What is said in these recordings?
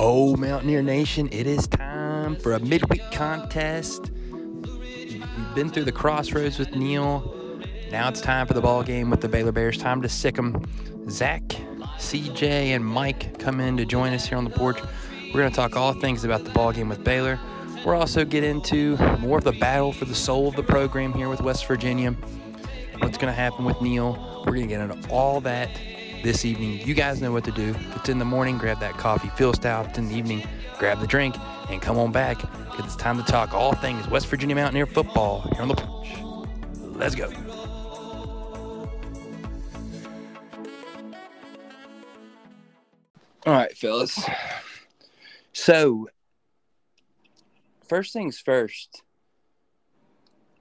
Oh, Mountaineer Nation, it is time for a midweek contest. We've been through the crossroads with Neal. Now it's time for the ball game with the Baylor Bears. Time to sick them. Zach, CJ, and Mike come in to join us here on the porch. We're going to talk all things about the ball game with Baylor. We're also get into more of the battle for the soul of the program here with West Virginia. What's going to happen with Neal? We're going to get into all that this evening. You guys know what to do. If it's in the morning, grab that coffee, feel stout. If it's in the evening, grab the drink and come on back because it's time to talk all things West Virginia Mountaineer football here on the porch. Let's go. All right, fellas. So, first things first,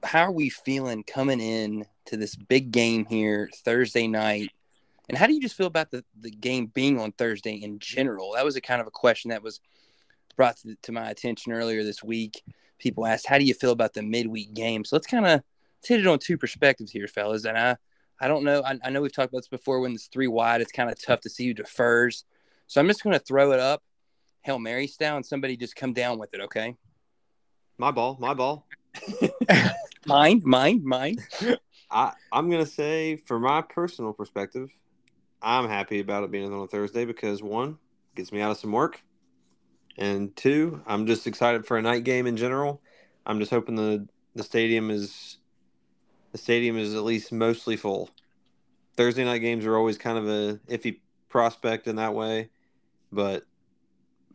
how are we feeling coming in to this big game here Thursday night? And how do you just feel about the, the game being on Thursday in general? That was a kind of a question that was brought to, to my attention earlier this week. People asked, how do you feel about the midweek game? So let's kind of hit it on two perspectives here, fellas. And I, I don't know. I, I know we've talked about this before. When it's three wide, it's kind of tough to see who defers. So I'm just going to throw it up, Hail Mary style, and somebody just come down with it, okay? My ball, my ball. mine, mine, mine. I, I'm going to say, for my personal perspective, I'm happy about it being on a Thursday because one, gets me out of some work. And two, I'm just excited for a night game in general. I'm just hoping the, the stadium is the stadium is at least mostly full. Thursday night games are always kind of a iffy prospect in that way but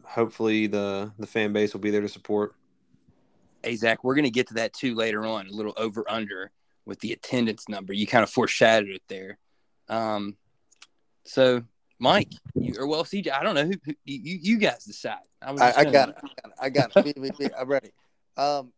hopefully the the fan base will be there to support. Hey Zach, we're gonna get to that too later on. A little over under with the attendance number. You kind of foreshadowed it there. Um, so Mike, you, or well, CJ, I don't know who, who you you guys decide. I, I, I got it. I got it. I got it. I'm ready. Um,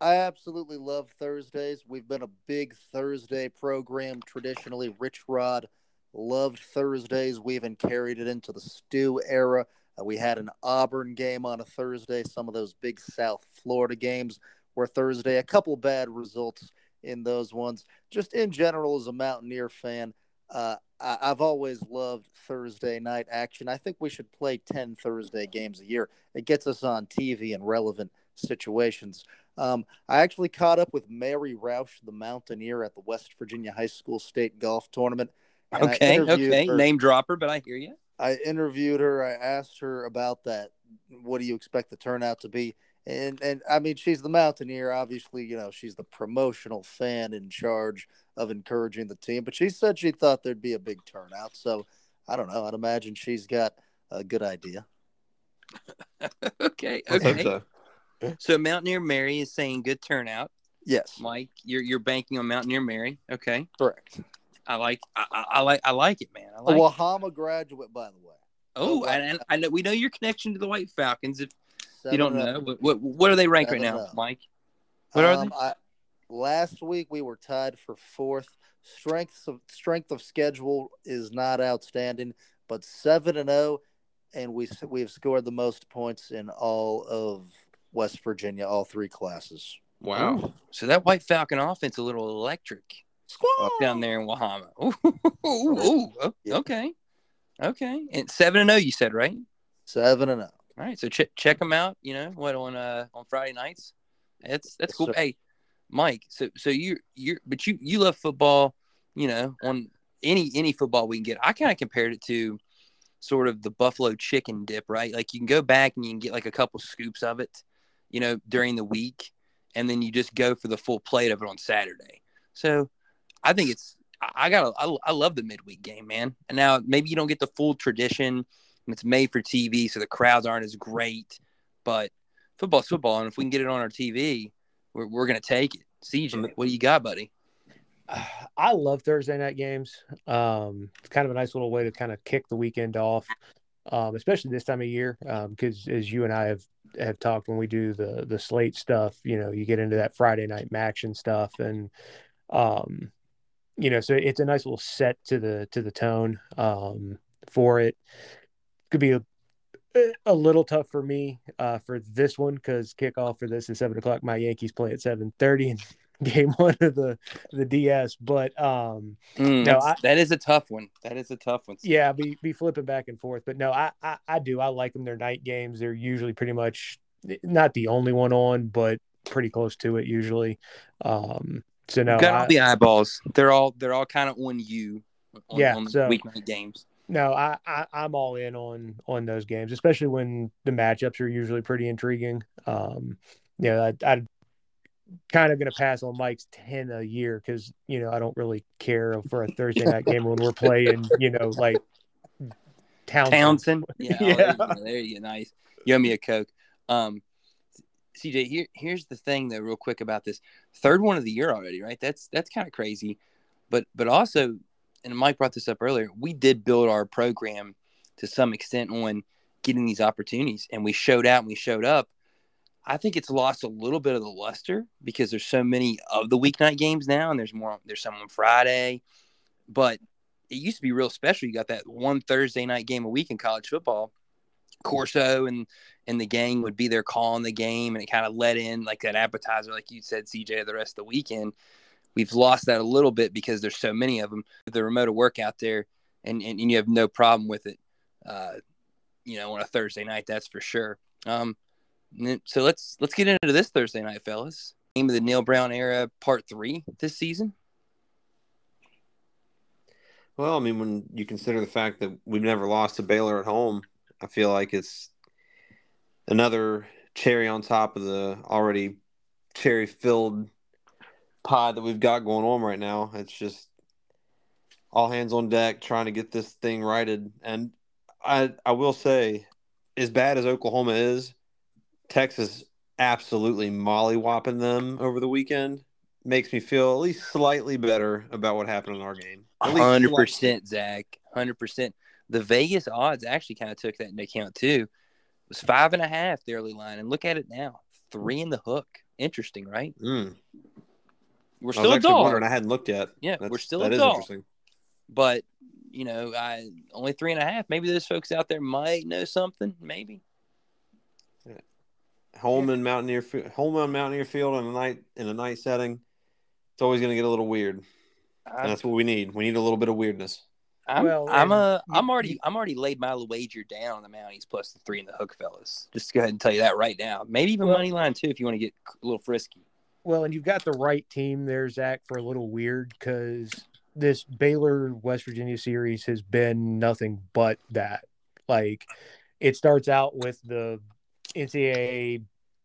I absolutely love Thursdays. We've been a big Thursday program traditionally. Rich Rod Loved Thursdays. We even carried it into the stew era. Uh, we had an Auburn game on a Thursday. Some of those big South Florida games were Thursday. A couple bad results in those ones. Just in general, as a Mountaineer fan, uh, I- have always loved Thursday night action. I think we should play 10 Thursday games a year. It gets us on TV in relevant situations. Um, I actually caught up with Mary Roush, the Mountaineer, at the West Virginia High School State Golf Tournament. Okay, okay, her. name dropper, but I hear you. I interviewed her. I asked her about that. What do you expect the turnout to be? And and I mean, she's the Mountaineer. Obviously, you know, she's the promotional fan in charge of encouraging the team. But she said she thought there'd be a big turnout. So I don't know. I'd imagine she's got a good idea. okay. Okay. So. so Mountaineer Mary is saying good turnout. Yes. Mike, you're you're banking on Mountaineer Mary. Okay. Correct. I like I, I, like I like it, man. I like a Wahama graduate, by the way. Oh, and, and, I know we know your connection to the White Falcons. If Seven you don't know, what, what, what are they ranked right now, Mike? What um, are they? I, last week we were tied for fourth. Strength of strength of schedule is not outstanding, but seven and zero, oh, and we we have scored the most points in all of West Virginia, all three classes. Wow! Ooh. So that White Falcon offense a little electric. Squall! up down there in Wahama. Ooh, ooh, ooh, okay, okay. And seven and zero, oh, you said right? Seven and zero. Oh. All right, so ch- check them out. You know what on uh on Friday nights? That's that's yes, cool. Sir. Hey, Mike. So so you you but you you love football. You know on any any football we can get. I kind of compared it to sort of the buffalo chicken dip, right? Like you can go back and you can get like a couple scoops of it, you know, during the week, and then you just go for the full plate of it on Saturday. So I think it's I got I, I love the midweek game, man. And now maybe you don't get the full tradition and it's made for TV, so the crowds aren't as great. But football's football, and if we can get it on our TV, we're we're gonna take it. CJ, what do you got, buddy? I love Thursday night games. Um, it's kind of a nice little way to kind of kick the weekend off, um, especially this time of year. Because um, as you and I have have talked when we do the the slate stuff, you know, you get into that Friday night action stuff, and um, you know, so it's a nice little set to the to the tone um, for it. Could be a a little tough for me uh, for this one because kickoff for this is seven o'clock. My Yankees play at seven thirty, and game one of the the DS. But um, Mm, No, that's- I- that is a tough one. That is a tough one. yeah, be be flipping back and forth. But no, I, I I do. I like them. They're night games. They're usually pretty much not the only one on, but pretty close to it usually. Um, so no, You've got I- all the eyeballs. They're all they're all kind of on you. On, Yeah, on the so- weeknight games. No, I, I I'm all in on on those games, especially when the matchups are usually pretty intriguing. Um, you know, I, I'm kind of going to pass on Mike's ten a year because you know I don't really care for a Thursday night game when we're playing. You know, like Townsend. Townsend. Yeah, oh, there, you go. there you go. Nice. You owe me a Coke. Um, CJ, here, here's the thing though, real quick about this third one of the year already, right? That's that's kind of crazy, but but also, and Mike brought this up earlier. We did build our program to some extent on getting these opportunities, and we showed out and we showed up. I think it's lost a little bit of the luster because there's so many of the weeknight games now, and there's more. There's some on Friday, but it used to be real special. You got that one Thursday night game a week in college football. Corso and and the gang would be there calling the game, and it kind of let in like that appetizer, like you said, CJ, the rest of the weekend. We've lost that a little bit because there's so many of them. The remote work out there, and, and, and you have no problem with it. Uh, you know, on a Thursday night, that's for sure. Um, so let's let's get into this Thursday night, fellas. Game of the Neal Brown era, part three this season. Well, I mean, when you consider the fact that we've never lost to Baylor at home, I feel like it's another cherry on top of the already cherry filled pie that we've got going on right now. It's just all hands on deck trying to get this thing righted. And I I will say, as bad as Oklahoma is, Texas absolutely mollywhopping them over the weekend makes me feel at least slightly better about what happened in our game. Hundred percent, Zach. Hundred percent. The Vegas odds actually kind of took that into account too. It was five and a half the early line, and look at it now, three in the hook. Interesting, right? Mm. We're I was still a actually dog, wondering. I hadn't looked yet. Yeah, That's, we're still that a is interesting. but you know, I only three and a half. Maybe those folks out there might know something. Maybe. Home in Mountaineer, Fi- home on Mountaineer Field in a night in a night setting. It's always going to get a little weird, and I, that's what we need. We need a little bit of weirdness. I'm, Well, I'm and uh, a, you- I'm already, I'm already laid my wager down on the Mounties plus the three in the hook, fellas. Just to go ahead and tell you that right now. Maybe even Well- money line too, if you want to get a little frisky. Well, and you've got the right team there, Zach, for a little weird because this Baylor West Virginia series has been nothing but that. Like, it starts out with the NCAA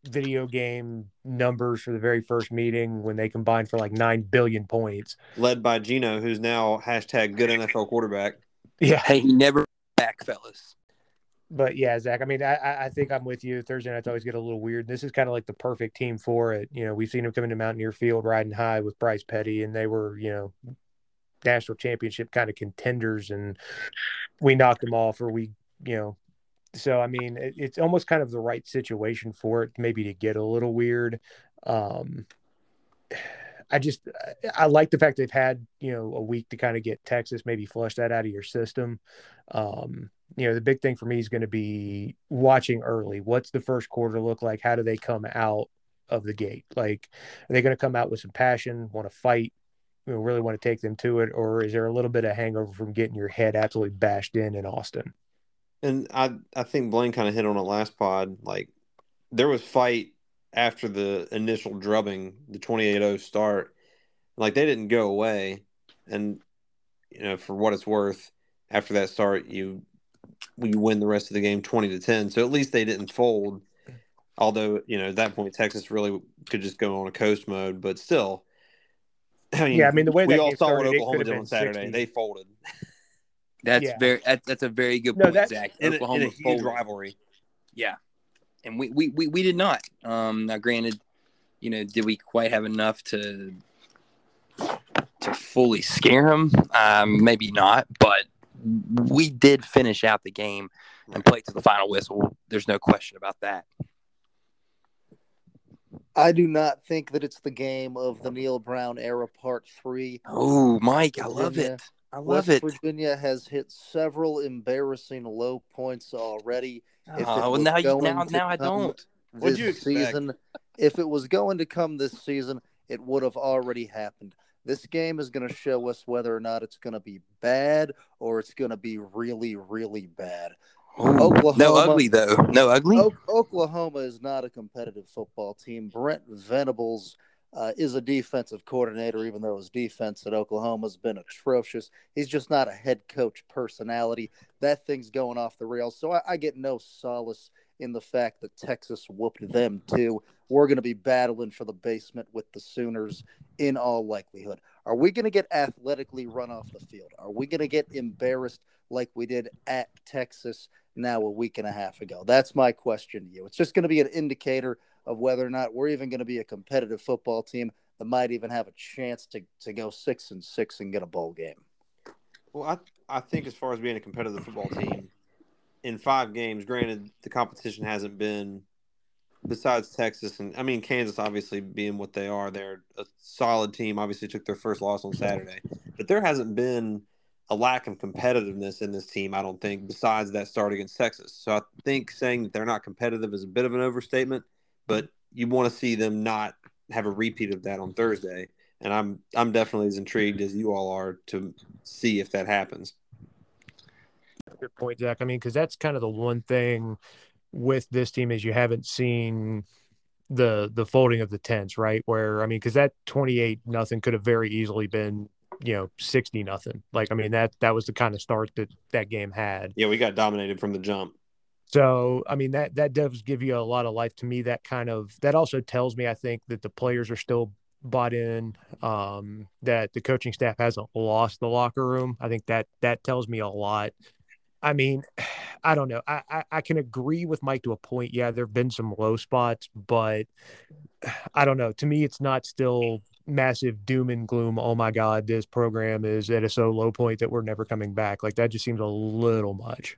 video game numbers for the very first meeting when they combined for like 9 billion points. Led by Geno, who's now hashtag good NFL quarterback. Yeah. Hey, he never back, fellas. But yeah, Zach, I mean, I- I, think I'm with you. Thursday nights always get a little weird. This is kind of like the perfect team for it. You know, we've seen them come into Mountaineer Field riding high with Bryce Petty, and they were, you know, national championship kind of contenders, and we knocked them off, or we, you know, so I mean, it, it's almost kind of the right situation for it, maybe to get a little weird. Um, I just I like the fact they've had you know a week to kind of get Texas maybe flush that out of your system. Um, you know, the big thing for me is going to be watching early. What's the first quarter look like? How do they come out of the gate? Like, are they going to come out with some passion, want to fight, you know, really want to take them to it, or is there a little bit of hangover from getting your head absolutely bashed in in Austin? And I I think Blaine kind of hit on it last pod. Like there was fight after the initial drubbing, the 28-0 start. Like they didn't go away. And you know, for what it's worth, after that start, you we win the rest of the game 20 to 10. So at least they didn't fold. Although, you know, at that point Texas really could just go on a coast mode, but still I mean, Yeah, I mean, the way we that all saw started, what Oklahoma did on Saturday. 60. They folded That's Yeah. very. That, that's a very good No, point, that's- Zach. in a, in a huge rivalry. Yeah, and we, we we we did not. Um, now, granted, you know, did we quite have enough to to fully scare him? Um, maybe not, but we did finish out the game and play to the final whistle. There's no question about that. I do not think that it's the game of the Neal Brown era part three. Oh, Mike, I love Virginia. it. I love West it. Virginia has hit several embarrassing low points already. If it Oh, well, was now you going now to now I come don't. What'd This you expect? season, if it was going to come this season, it would have already happened. This game is going to show us whether or not it's going to be bad or it's going to be really, really bad. Oklahoma, no ugly though. No ugly. O- Oklahoma is not a competitive football team. Brent Venables uh, is a defensive coordinator, even though his defense at Oklahoma has been atrocious. He's just not a head coach personality. That thing's going off the rails. So I, I get no solace in the fact that Texas whooped them too. We're going to be battling for the basement with the Sooners in all likelihood. Are we going to get athletically run off the field? Are we going to get embarrassed like we did at Texas now a week and a half ago? That's my question to you. It's just going to be an indicator of whether or not we're even going to be a competitive football team that might even have a chance to, to go six and six and get a bowl game. Well, I I think as far as being a competitive football team, in five games, granted the competition hasn't been besides Texas and I mean Kansas obviously being what they are, they're a solid team. Obviously took their first loss on Saturday. But there hasn't been a lack of competitiveness in this team, I don't think, besides that start against Texas. So I think saying that they're not competitive is a bit of an overstatement, but you want to see them not have a repeat of that on Thursday. And I'm I'm definitely as intrigued as you all are to see if that happens. Good point, Zach. I mean, because that's kind of the one thing with this team is you haven't seen the the folding of the tents, right? Where I mean, because that twenty eight nothing could have very easily been you know 60 nothing. Like i mean that that was the kind of start that that game had. Yeah we got dominated from the jump. So i mean that that does give you a lot of life to me. That kind of that also tells me i think that the players are still bought in um that the coaching staff hasn't lost the locker room. I think that that tells me a lot I mean, I don't know. I, I, I, can agree with Mike to a point. Yeah, there have been some low spots, but I don't know. To me, it's not still massive doom and gloom. Oh my God, this program is at a so low point that we're never coming back. Like that just seems a little much.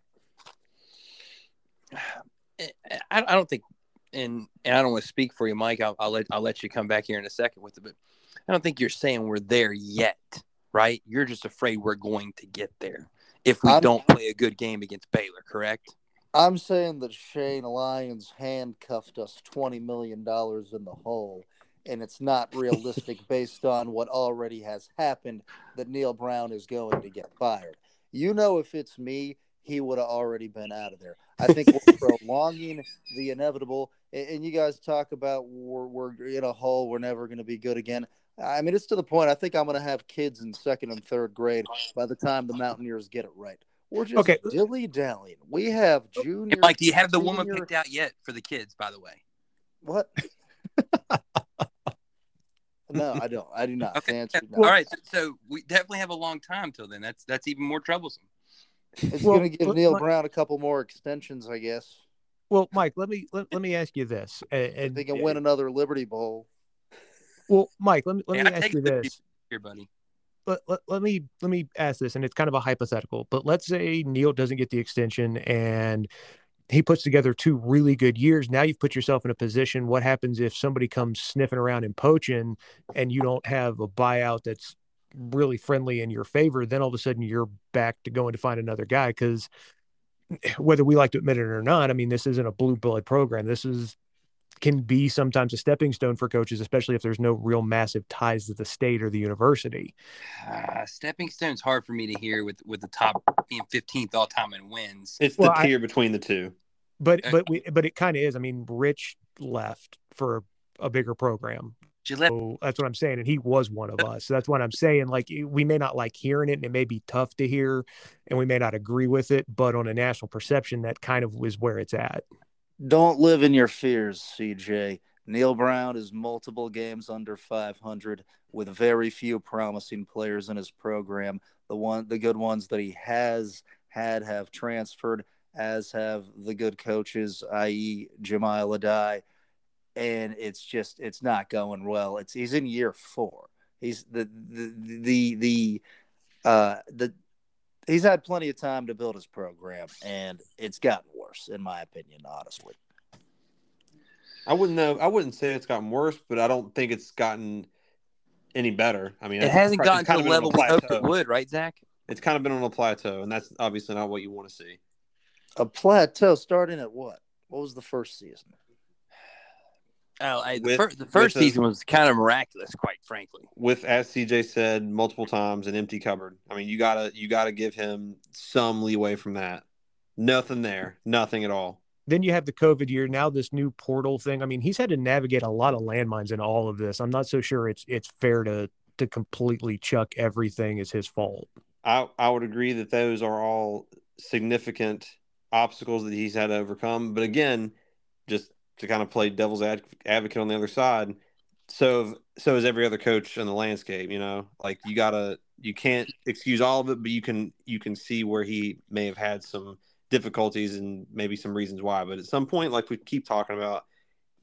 Eh, eh, I, I don't think, and and I don't want to speak for you, Mike. I'll, I'll let I'll let you come back here in a second with it, but I don't think you're saying we're there yet, right? You're just afraid we're going to get there if we I'm, don't play a good game against Baylor, correct? I'm saying that Shane Lyons handcuffed us $20 million in the hole, and it's not realistic based on what already has happened that Neal Brown is going to get fired. You know, if it's me, he would have already been out of there. I think we're prolonging the inevitable. And you guys talk about we're, we're in a hole, we're never going to be good again. I mean, it's to the point. I think I'm going to have kids in second and third grade by the time the Mountaineers get it right. We're just okay. dilly dallying. We have junior. Like, do you have the woman picked out yet for the kids? By the way, what? no, I don't. I do not. Okay. All right, so, so, we definitely have a long time till then. That's that's even more troublesome. It's well, going to give Neal Brown a couple more extensions, I guess. Well, Mike, let me let, let me ask you this, and, and they can win another Liberty Bowl. Well, Mike, let me let me ask you this here, buddy. Let, let, let me let me ask this, and it's kind of a hypothetical. But let's say Neal doesn't get the extension, and he puts together two really good years. Now you've put yourself in a position. What happens if somebody comes sniffing around and poaching, and you don't have a buyout that's really friendly in your favor? Then all of a sudden you're back to going to find another guy because whether we like to admit it or not, I mean, this isn't a blue blood program. This is can be sometimes a stepping stone for coaches, especially if there's no real massive ties to the state or the university. Uh, stepping stone's hard for me to hear with with the top being 15th all time in wins. It's well, the tier I, between the two. But but we but it kind of is. I mean, Rich left for a bigger program. So that's what I'm saying, and he was one of us. So that's what I'm saying. Like we may not like hearing it, and it may be tough to hear, and we may not agree with it. But on a national perception, that kind of is where it's at. Don't live in your fears, CJ. Neal Brown is multiple games under 500 with very few promising players in his program. The one, the good ones that he has had have transferred, as have the good coaches, i.e., Jahmile Addae. And it's just, it's not going well. It's he's in year four. He's the the the the uh the he's had plenty of time to build his program, and it's gotten worse, in my opinion, honestly. I wouldn't know. I wouldn't say it's gotten worse, but I don't think it's gotten any better. I mean, it hasn't gotten to the level we hoped it would, right, Zach? It's kind of been on a plateau, and that's obviously not what you want to see. A plateau starting at what? What was the first season? Oh, hey, the, fir- the first with a- season was kind of miraculous, quite frankly. with as CJ said multiple times, an empty cupboard. I mean, you gotta you gotta give him some leeway from that. Nothing there, nothing at all. Then you have the COVID year. Now this new portal thing. I mean, he's had to navigate a lot of landmines in all of this. I'm not so sure it's it's fair to to completely chuck everything as his fault. I I would agree that those are all significant obstacles that he's had to overcome. But again, just to kind of play devil's ad- advocate on the other side, so so is every other coach in the landscape. You know, like you gotta you can't excuse all of it, but you can you can see where he may have had some difficulties and maybe some reasons why. But at some point, like we keep talking about,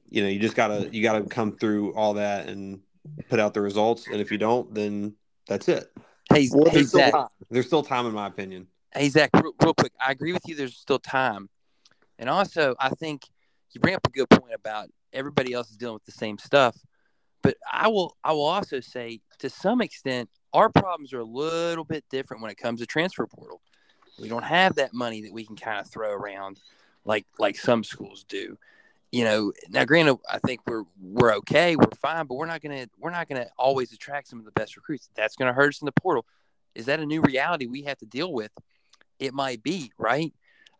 you know, you just gotta you gotta come through all that and put out the results. And if you don't, then that's it. Hey, Well, hey There's still Zach. time. There's still time, in my opinion. Hey Zach, real, real quick. I agree with you. There's still time, and also I think you bring up a good point about everybody else is dealing with the same stuff. But I will, I will also say, to some extent, our problems are a little bit different when it comes to transfer portal. We don't have that money that we can kind of throw around like like some schools do. You know, now granted, I think we're we're okay, we're fine, but we're not gonna we're not gonna always attract some of the best recruits. That's gonna hurt us in the portal. Is that a new reality we have to deal with? It might be, right?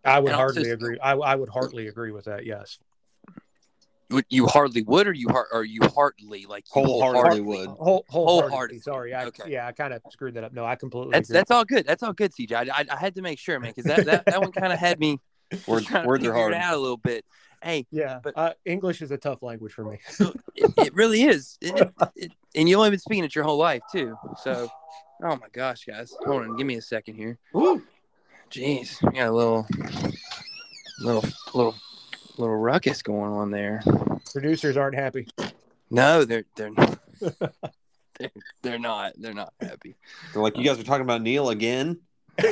I would And also- hardly agree. I, I would hardly agree with that. Yes. Would- You hardly would, or you heart, or you heartedly like you Wholeheartedly would. Whole, wholeheartedly. Wholeheartedly. Sorry. I, Okay. Yeah, I kind of screwed that up. No, I completely That's agree. that's all good. That's all good, CJ. I, I, I had to make sure, man, because that, that, that one kind of had me Words, words are hard. out a little bit. Hey, yeah. but- uh, English is a tough language for me. it, it really is, It- it- it- and you've only been speaking it your whole life too. So, oh my gosh, guys, hold on, give me a second here. Woo. Jeez, we got a little, little, little, little ruckus going on there. Producers aren't happy. No, they're they're they're, they're not. They're not happy. They're like, you guys are talking about Neal again.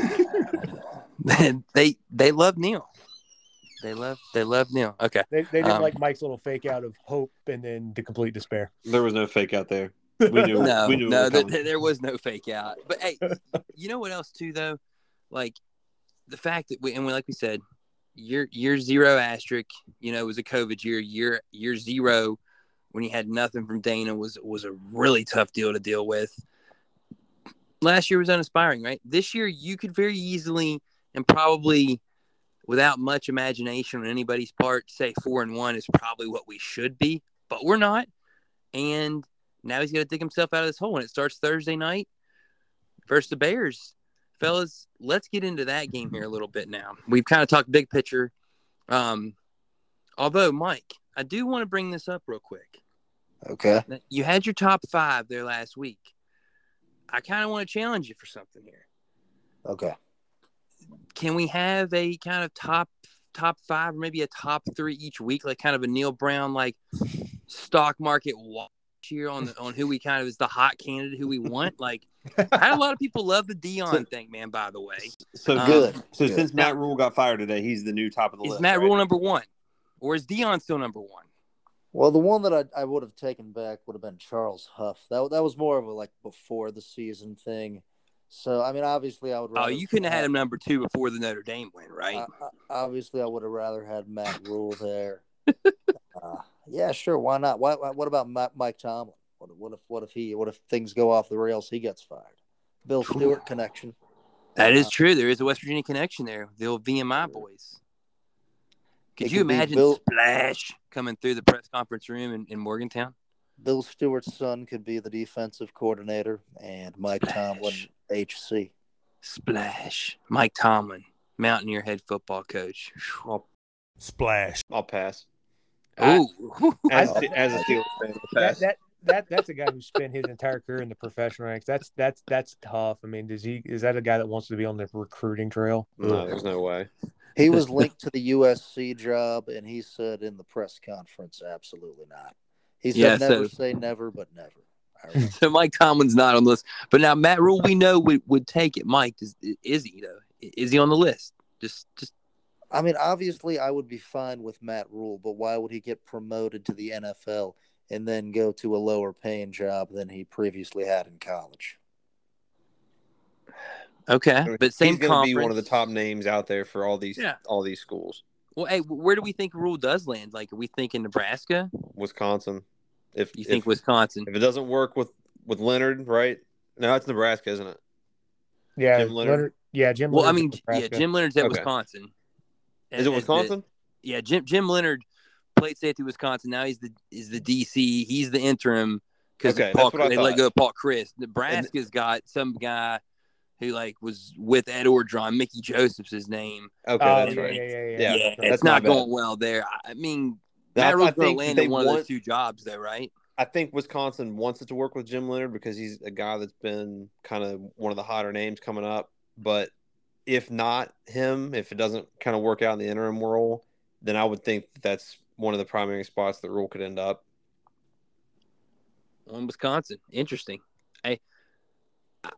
they they love Neal. They love they love Neal. Okay. They, they didn't Um, like Mike's little fake out of hope and then to complete despair. There was no fake out there. We knew. No, we knew. no, it was th- there was no fake out. But hey, you know what else too though? Like the fact that we and we, like we said, year year zero asterisk, you know, was a COVID year. Year year zero, when you had nothing from Dana, was was a really tough deal to deal with. Last year was uninspiring, right? This year you could very easily and probably without much imagination on anybody's part say four and one is probably what we should be, but we're not. And now he's got to dig himself out of this hole, and it starts Thursday night versus the Bears. Fellas, let's get into that game here a little bit now. We've kind of talked big picture. Um, although, Mike, I do want to bring this up real quick. Okay. You had your top five there last week. I kind of want to challenge you for something here. Okay. Can we have a kind of top top five or maybe a top three each week, like kind of a Neal Brown like stock market watch here on the on who we kind of is the hot candidate who we want? Like I had a lot of people love the Deion thing, man. By the way, So Um, Good. So Good. since Matt Rhule got fired today, he's the new top of the is list. Matt right? Rhule number one, or is Deion still number one? Well, the one that I, I would have taken back would have been Charles Huff. That that was more of a like before the season thing. So I mean, obviously, I would. Oh, you couldn't have had him number two before the Notre Dame win, right? I- I- obviously, I would have rather had Matt Rhule there. uh, yeah, sure. Why not? Why, why- what about Mike Tomlin? What, what if what if he what if things go off the rails? He gets fired. Bill Stewart connection. that is uh, true. There is a West Virginia connection there. The old VMI boys. Could It you could imagine Bill- Splash coming through the press conference room in, in Morgantown? Bill Stewart's son could be the defensive coordinator, and Mike Tomlin, HC. Splash. Mike Tomlin, Mountaineer head football coach. I'll, Splash. I'll pass. Ooh. As, as a Steelers fan, I'll That, that that that's a guy who spent his entire career in the professional ranks. That's that's that's tough. I mean, does he is that a guy that wants to be on the recruiting trail? no, there's no way. He was linked to the USC job, and he said in the press conference, absolutely not. He said, Yeah, never so- say never, but never. So Mike Tomlin's not on the list. But now Matt Rhule, we know would, would take it. Mike, is, is he though? Is he on the list? Just just I mean, obviously, I would be fine with Matt Rhule, but why would he get promoted to the NFL and then go to a lower paying job than he previously had in college? okay. But same he's going to be one of the top names out there for all these Yeah. all these schools. Well, hey, where do we think Rhule does land? Like, are we thinking Nebraska? Wisconsin. If You think if, Wisconsin? if it doesn't work with with Leonhard, right? No, it's Nebraska, isn't it? Yeah, Jim Leonhard? Yeah, Jim. Well, I Leonhard's mean, at yeah, Jim Leonhard's at Okay. Wisconsin. Is it As the- Wisconsin? yeah, Jim Jim Leonhard played safety at Wisconsin. Now he's the is the DC. He's the interim because Okay, Paul that's they let go of Paul Chryst. Nebraska's got some guy who like was with Ed Orgeron. Mickey Joseph's his name. Okay, Oh, that's yeah, right. yeah, yeah, yeah. Yeah, Yeah, that's it's not not bad. going well there. I- I mean, Now, Matt I Rhule's going to think land they in one of want- those two jobs, though, right? I think Wisconsin wants it to work with Jim Leonhard because he's a guy that's been kind of one of the hotter names coming up. But if not him, if it doesn't kind of work out in the interim role, then I would think that that's one of the primary spots that Rhule could end up. On Wisconsin, interesting. I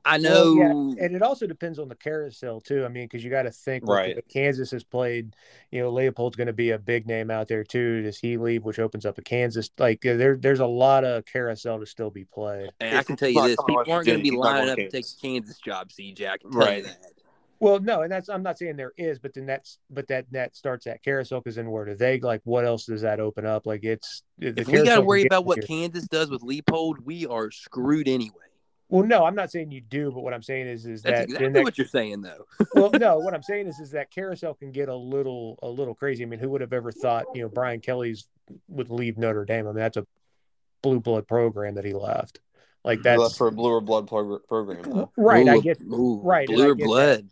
I know. Well, yeah, and it also depends on the carousel too. I mean, because you got to think, Right. the- Kansas has played. You know, Leipold's going to be a big name out there too. Does he leave, which opens up a Kansas? Like there, there's a lot of carousel to still be played. Hey, I can tell you this: people aren't going to be Virginia, he's not lining going up to take Kansas. the Kansas job. CJ, I can tell Right. you that. Well, no, and that's I'm not saying there is, but then that's but that that starts at carousel because then where do they like? What else does that open up? Like it's the If we got to worry about what here. Kansas does with Leipold, we are screwed anyway. Well, no, I'm not saying you do, but what I'm saying is is That's that exactly that what you're saying, though. well, no, what I'm saying is, is that carousel can get a little, a little crazy. I mean, who would have ever thought, you know, Brian Kelly's would leave Notre Dame? I mean, that's a blue blood program that he left. Like He that's left for a bluer blood prog- program. though. right. I Ooh, get, ooh, right, Bluer get that. blood.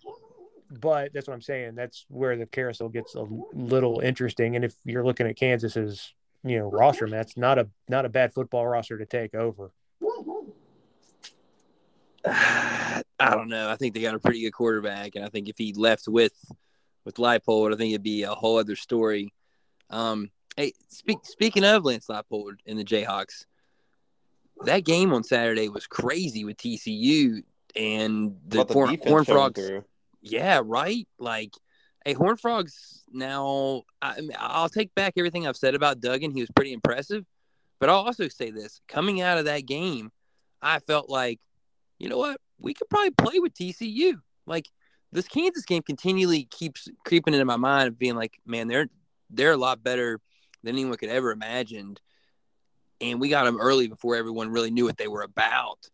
but that's what I'm saying. That's where the carousel gets a little interesting. And if you're looking at Kansas's, you know, roster, man, that's not a not a bad football roster to take over. I don't know. I think they got a pretty good quarterback, and I think if he left with with Leipold, I think it'd be a whole other story. Um, hey, speak, speaking of Lance Leipold and the Jayhawks, that game on Saturday was crazy with TCU and the, the Horn, Horn Frogs. Yeah, right. Like, hey, Horn Frogs. Now, I, I'll take back everything I've said about Duggan. He was pretty impressive, but I'll also say this: coming out of that game, I felt like, you know what, we could probably play with TCU. Like this Kansas game continually keeps creeping into my mind of being like, man, they're they're a lot better than anyone could ever imagined, and we got them early before everyone really knew what they were about.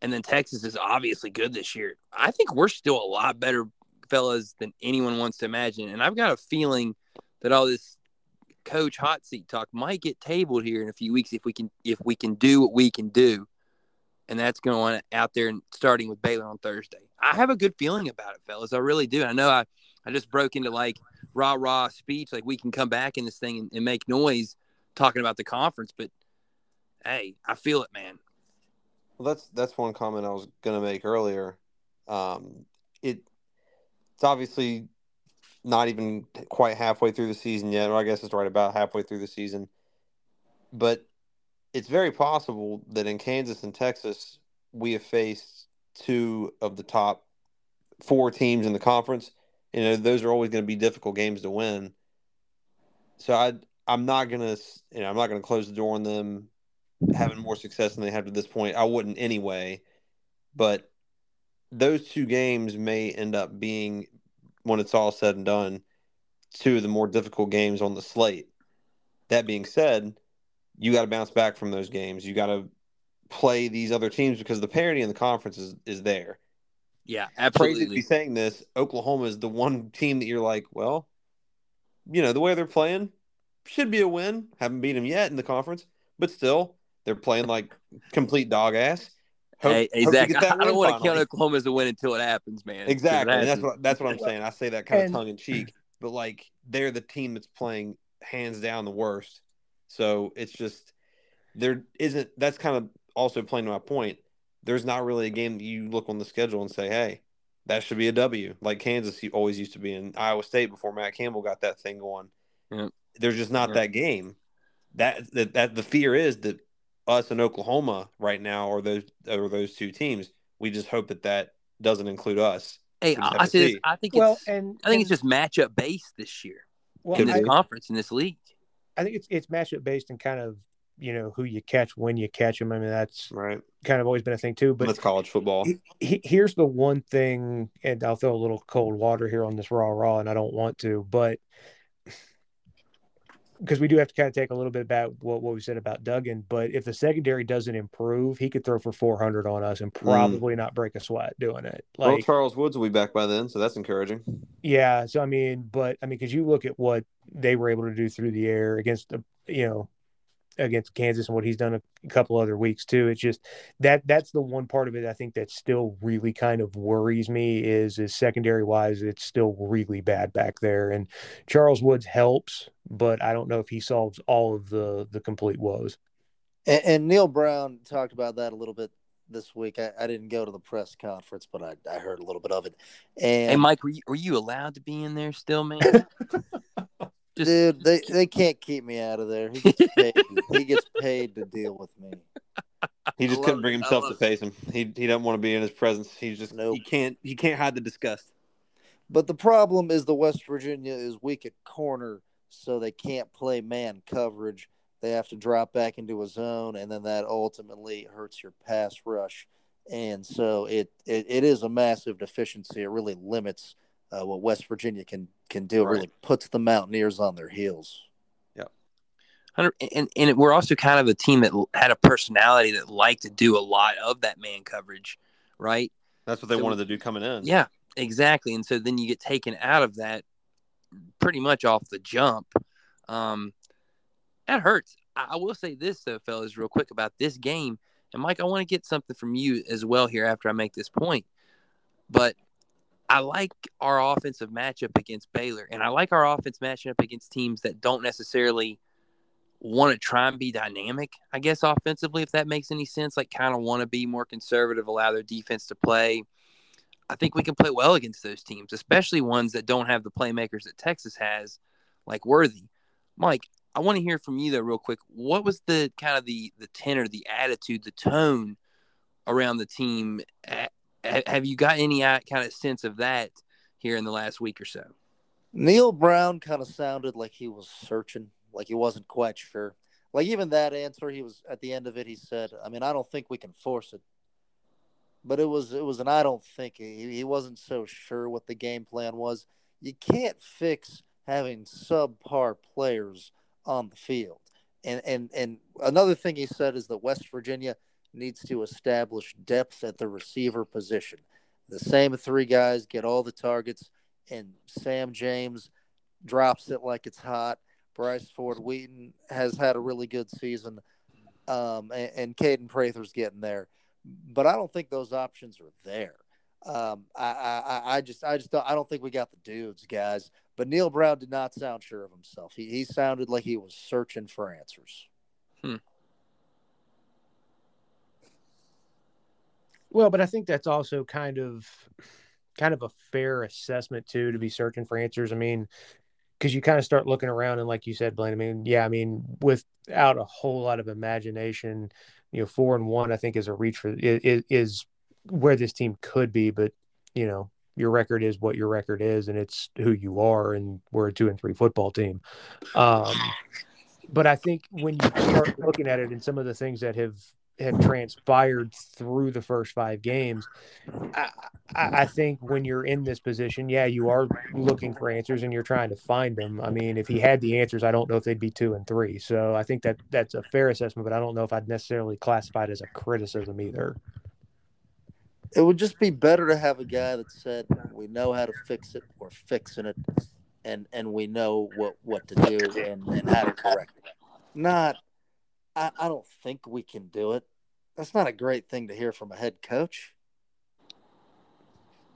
And then Texas is obviously good this year. I think we're still a lot better fellas than anyone wants to imagine. And I've got a feeling that all this coach hot seat talk might get tabled here in a few weeks if we can if we can do what we can do. And that's going out there and starting with Baylor on Thursday. I have a good feeling about it, fellas. I really do. I know I, I just broke into like rah rah speech, like we can come back in this thing and, and make noise talking about the conference, but hey, I feel it, man. Well, that's that's one comment I was to make earlier. Um, it it's obviously not even quite halfway through the season yet, I guess it's right about halfway through the season. But it's very possible that in Kansas and Texas, we have faced two of the top four teams in the conference. You know, those are always going to be difficult games to win. So I, I'm not gonna, you know, I'm not gonna close the door on them having more success than they have to this point. I wouldn't anyway, but those two games may end up being, when it's all said and done, two of the more difficult games on the slate. That being said, you got to bounce back from those games. You got to play these other teams because the parity in the conference is, is there. Yeah, absolutely. Crazy to be saying this. Oklahoma is the one team that you're like, well, you know, the way they're playing should be a win. Haven't beat them yet in the conference, but still, they're playing like complete dog ass. Hope- hey, hope you Zach, get I, don't want to count finally. Oklahoma as a win until it happens, man. Exactly. And that's what that's what I'm saying. I say that kind of tongue in cheek, but like they're the team that's playing hands down the worst. So it's just there isn't that's kind of also playing to my point. There's not really a game that you look on the schedule and say, Hey, that should be a W, like Kansas you always used to be in Iowa State before Matt Campbell got that thing going. Yep. There's just not Yep. that game. That, that that the fear is that us and Oklahoma right now are those are those two teams. We just hope that that doesn't include us. Hey, I, I this. I think Well, it's. and I think it's just matchup based this year well, in this I, conference in this league. I think it's it's matchup based and kind of you know who you catch when you catch them. I mean that's Right. kind of always been a thing too. But That's college football. he, here's the one thing, and I'll throw a little cold water here on this raw raw, and I don't want to, but because we do have to kind of take a little bit about what, what we said about Duggan. But if the secondary doesn't improve, he could throw for 400 on us and probably mm. not break a sweat doing it. Like well, Charles Woods will be back by then, so that's encouraging. Yeah. So I mean, but I mean, because you look at what they were able to do through the air against the, you know, against Kansas and what he's done a, a couple other weeks too. It's just that that's the one part of it I think that still really kind of worries me is is secondary wise it's still really bad back there and Charles Woods helps, but I don't know if he solves all of the the complete woes. And, and Neal Brown talked about that a little bit this week. I, I, didn't go to the press conference, but I, I heard a little bit of it. And hey, Mike, were you, were you allowed to be in there still, man? Just, Dude, they, they can't keep me out of there. He gets paid. he gets paid to deal with me. He just couldn't bring himself to face him. He he doesn't want to be in his presence. He's just nope. he can't he can't hide the disgust. But the problem is the West Virginia is weak at corner, so they can't play man coverage. They have to drop back into a zone, and then that ultimately hurts your pass rush. And so it, it, it is a massive deficiency. It really limits uh, what West Virginia can can do. Right. Really puts the Mountaineers on their heels. Yeah, and and we're also kind of a team that had a personality that liked to do a lot of that man coverage, right? That's what they so, wanted to do coming in. Yeah, exactly. And so then you get taken out of that pretty much off the jump. Um, that hurts. I, I will say this though, fellas, real quick about this game. And Mike, I want to get something from you as well here after I make this point. But I like our offensive matchup against Baylor, and I like our offense matching up against teams that don't necessarily want to try and be dynamic, I guess, offensively, if that makes any sense. Like, kind of want to be more conservative, allow their defense to play. I think we can play well against those teams, especially ones that don't have the playmakers that Texas has, like Worthy. Mike, I want to hear from you though, real quick. What was the kind of the the tenor, the attitude, the tone around the team have you got any uh, kind of sense of that here in the last week or so? Neal Brown kind of sounded like he was searching, like he wasn't quite sure. Like even that answer, he was at the end of it. He said, "I mean, I don't think we can force it." But it was it was an I don't think. He, he wasn't so sure what the game plan was. You can't fix having subpar players on the field. And and and another thing he said is that West Virginia needs to establish depth at the receiver position. The same three guys get all the targets, and Sam James drops it like it's hot. Bryce Ford Wheaton has had a really good season, um, and, and Kaden Prather's getting there. But I don't think those options are there. Um, I, I, I just, I just, don't, I don't think we got the dudes, guys. But Neal Brown did not sound sure of himself. He, he sounded like he was searching for answers. Hmm. Well, but I think that's also kind of kind of a fair assessment too to be searching for answers. I mean, because you kind of start looking around and like you said, Blaine, I mean, yeah, I mean, without a whole lot of imagination, you know, four and one, I think is a reach for is, is where this team could be, but you know, your record is what your record is, and it's who you are, and we're a two and three football team. Um, but I think when you start looking at it and some of the things that have have transpired through the first five games. I, I, think when you're in this position, yeah, you are looking for answers and you're trying to find them. I mean, if he had the answers, I don't know if they'd be two and three. So I think that that's a fair assessment, but I don't know if I'd necessarily classify it as a criticism either. It would just be better to have a guy that said, "We know how to fix it. We're fixing it, and and we know what what to do and, and how to correct it." Not I, I don't think we can do it. That's not a great thing to hear from a head coach.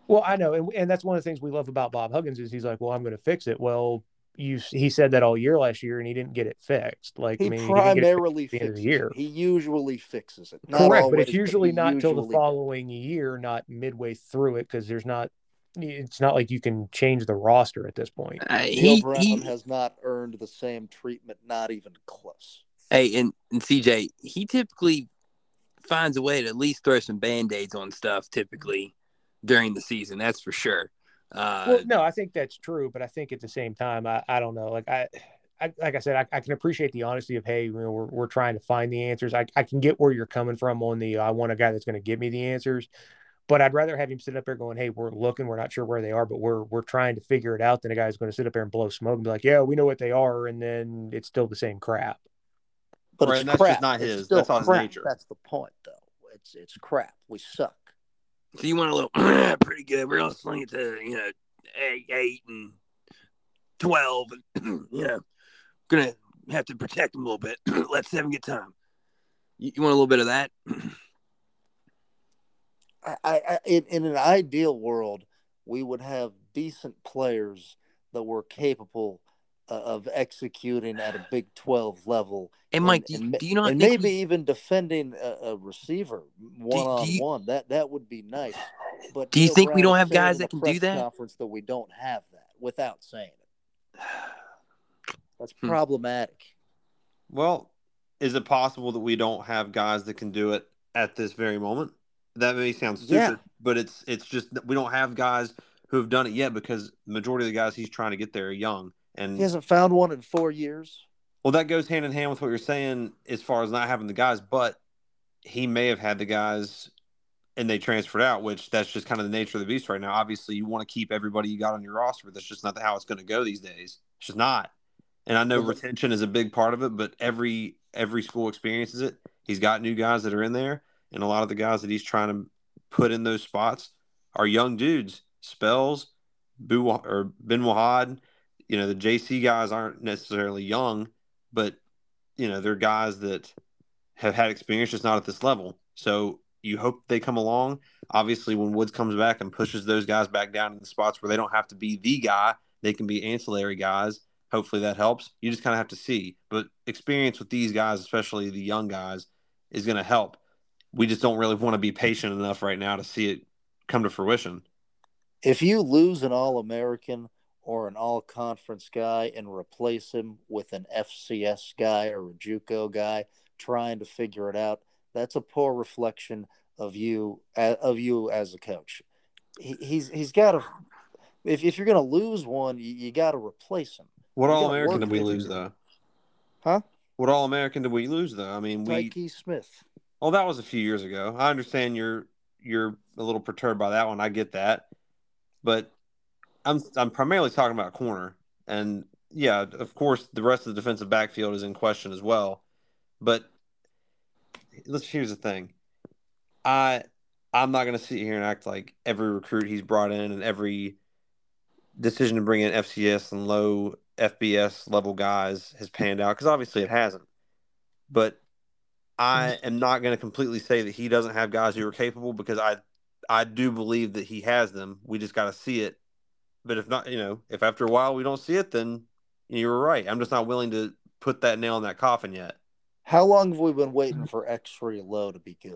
Well, I know, and, and that's one of the things we love about Bob Huggins is he's like, "Well, I'm going to fix it." Well, you he said that all year last year, and he didn't get it fixed. Like he I mean, primarily he fixes the year. It. He usually fixes it. Not Correct, always, but it's usually but not until the following year, not midway through it, because there's not. It's not like you can change the roster at this point. Uh, he, Brown he, has not earned the same treatment, not even close. Hey, and, and CJ, he typically finds a way to at least throw some band aids on stuff typically during the season. That's for sure. Uh, well, no, I think that's true, but I think at the same time, I, I don't know. Like I, I like I said, I, I, can appreciate the honesty of hey, we're we're trying to find the answers. I, I can get where you're coming from on the I want a guy that's going to give me the answers, but I'd rather have him sit up there going, "Hey, we're looking, we're not sure where they are, but we're we're trying to figure it out." Than a guy who's going to sit up there and blow smoke and be like, "Yeah, we know what they are," and then it's still the same crap. But Right, it's that's crap. just not his. still That's not his crap. nature. That's the point, though. It's it's crap. We suck. So you want a little pretty good. We're gonna sling it to you know eight, eight and twelve, and you know gonna have to protect them a little bit. Let seven get time. You, you want a little bit of that? I, I, I in, in an ideal world, we would have decent players that were capable of executing at a Big Twelve level. And Mike, do you, and, do you not and maybe we- even defending a, a receiver one on one? That that would be nice. But Do you Neal think we don't have guys that can do that? Conference that we don't have that without saying it. That's Hmm. problematic. Well, is it possible that we don't have guys that can do it at this very moment? That may sound stupid, Yeah. but it's it's just that we don't have guys who have done it yet because the majority of the guys he's trying to get there are young. And He hasn't found one in four years. well, that goes hand in hand with what you're saying as far as not having the guys, but he may have had the guys and they transferred out, which that's just kind of the nature of the beast right now. Obviously, you want to keep everybody you got on your roster, but that's just not how it's going to go these days. It's just not. And I know retention is a big part of it, but every every school experiences it. He's got new guys that are in there, and a lot of the guys that he's trying to put in those spots are young dudes. Spells, Bu or Ben Wahad, you know, the JC guys aren't necessarily young, but you know, they're guys that have had experience, just not at this level. So you hope they come along. Obviously, when Woods comes back and pushes those guys back down in the spots where they don't have to be the guy, they can be ancillary guys. Hopefully that helps. You just kind of have to see. But experience with these guys, especially the young guys, is going to help. We just don't really want to be patient enough right now to see it come to fruition. If you lose an All American or an All Conference guy and replace him with an FCS guy or a JUCO guy trying to figure it out, that's a poor reflection of you of you as a coach. He, he's he's got to. If, if you're going to lose one, you, you got to replace him. What You all American did we lose though? Huh? What All American did we lose though? I mean, we Tykee Smith. Well, that was a few years ago. I understand you're you're a little perturbed by that one. I get that, but I'm I'm primarily talking about corner, and yeah, of course, the rest of the defensive backfield is in question as well. But let's here's the thing. I I'm not going to sit here and act like every recruit he's brought in and every decision to bring in FCS and low FBS level guys has panned out because obviously it hasn't. But I mm-hmm. am not going to completely say that he doesn't have guys who are capable because I I do believe that he has them. We just got to see it. But if not, you know, if after a while we don't see it, then you were right. I'm just not willing to put that nail in that coffin yet. How long have we been waiting for Exree Loe to be good?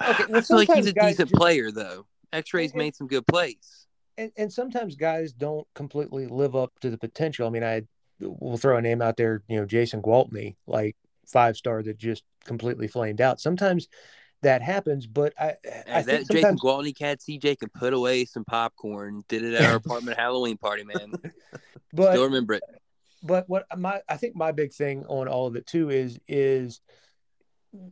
Okay, well, I feel like he's a decent just- player though. Exree's And- made some good plays. and, and sometimes guys don't completely live up to the potential. I mean, I will throw a name out there, you know, Jason Gwaltney, like five star that just completely flamed out. Sometimes that happens, but I, I that think Jason sometimes, Gwaltney cat CJ can put away some popcorn. Did it at our apartment Halloween party, man. but Still remember it. but what my I think my big thing on all of it too is is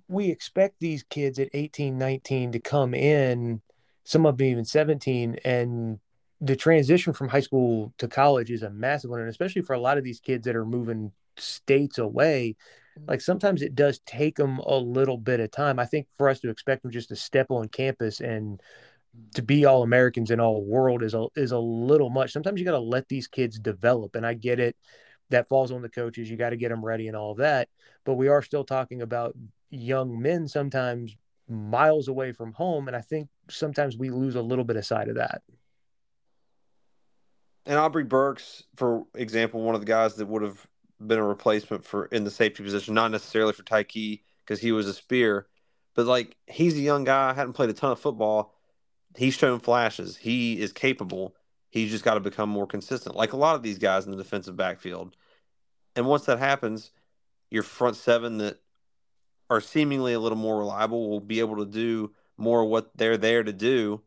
we expect these kids at 18 19 to come in some of them even 17 and the transition from high school to college is a massive one and especially for a lot of these kids that are moving states away like sometimes it does take them a little bit of time i think for us to expect them just to step on campus and to be all Americans and all world is a is a little much. Sometimes you got to let these kids develop, and I get it. That falls on the coaches. You got to get them ready and all of that. But we are still talking about young men sometimes miles away from home, and I think sometimes we lose a little bit of sight of that. And Aubrey Burks, for example, one of the guys that would have been a replacement for in the safety position, not necessarily for Tyke because he was a spear, but like he's a young guy, hadn't played a ton of football. He's shown flashes. He is capable. He's just got to become more consistent, like a lot of these guys in the defensive backfield. And once that happens, your front seven that are seemingly a little more reliable will be able to do more what they're there to do,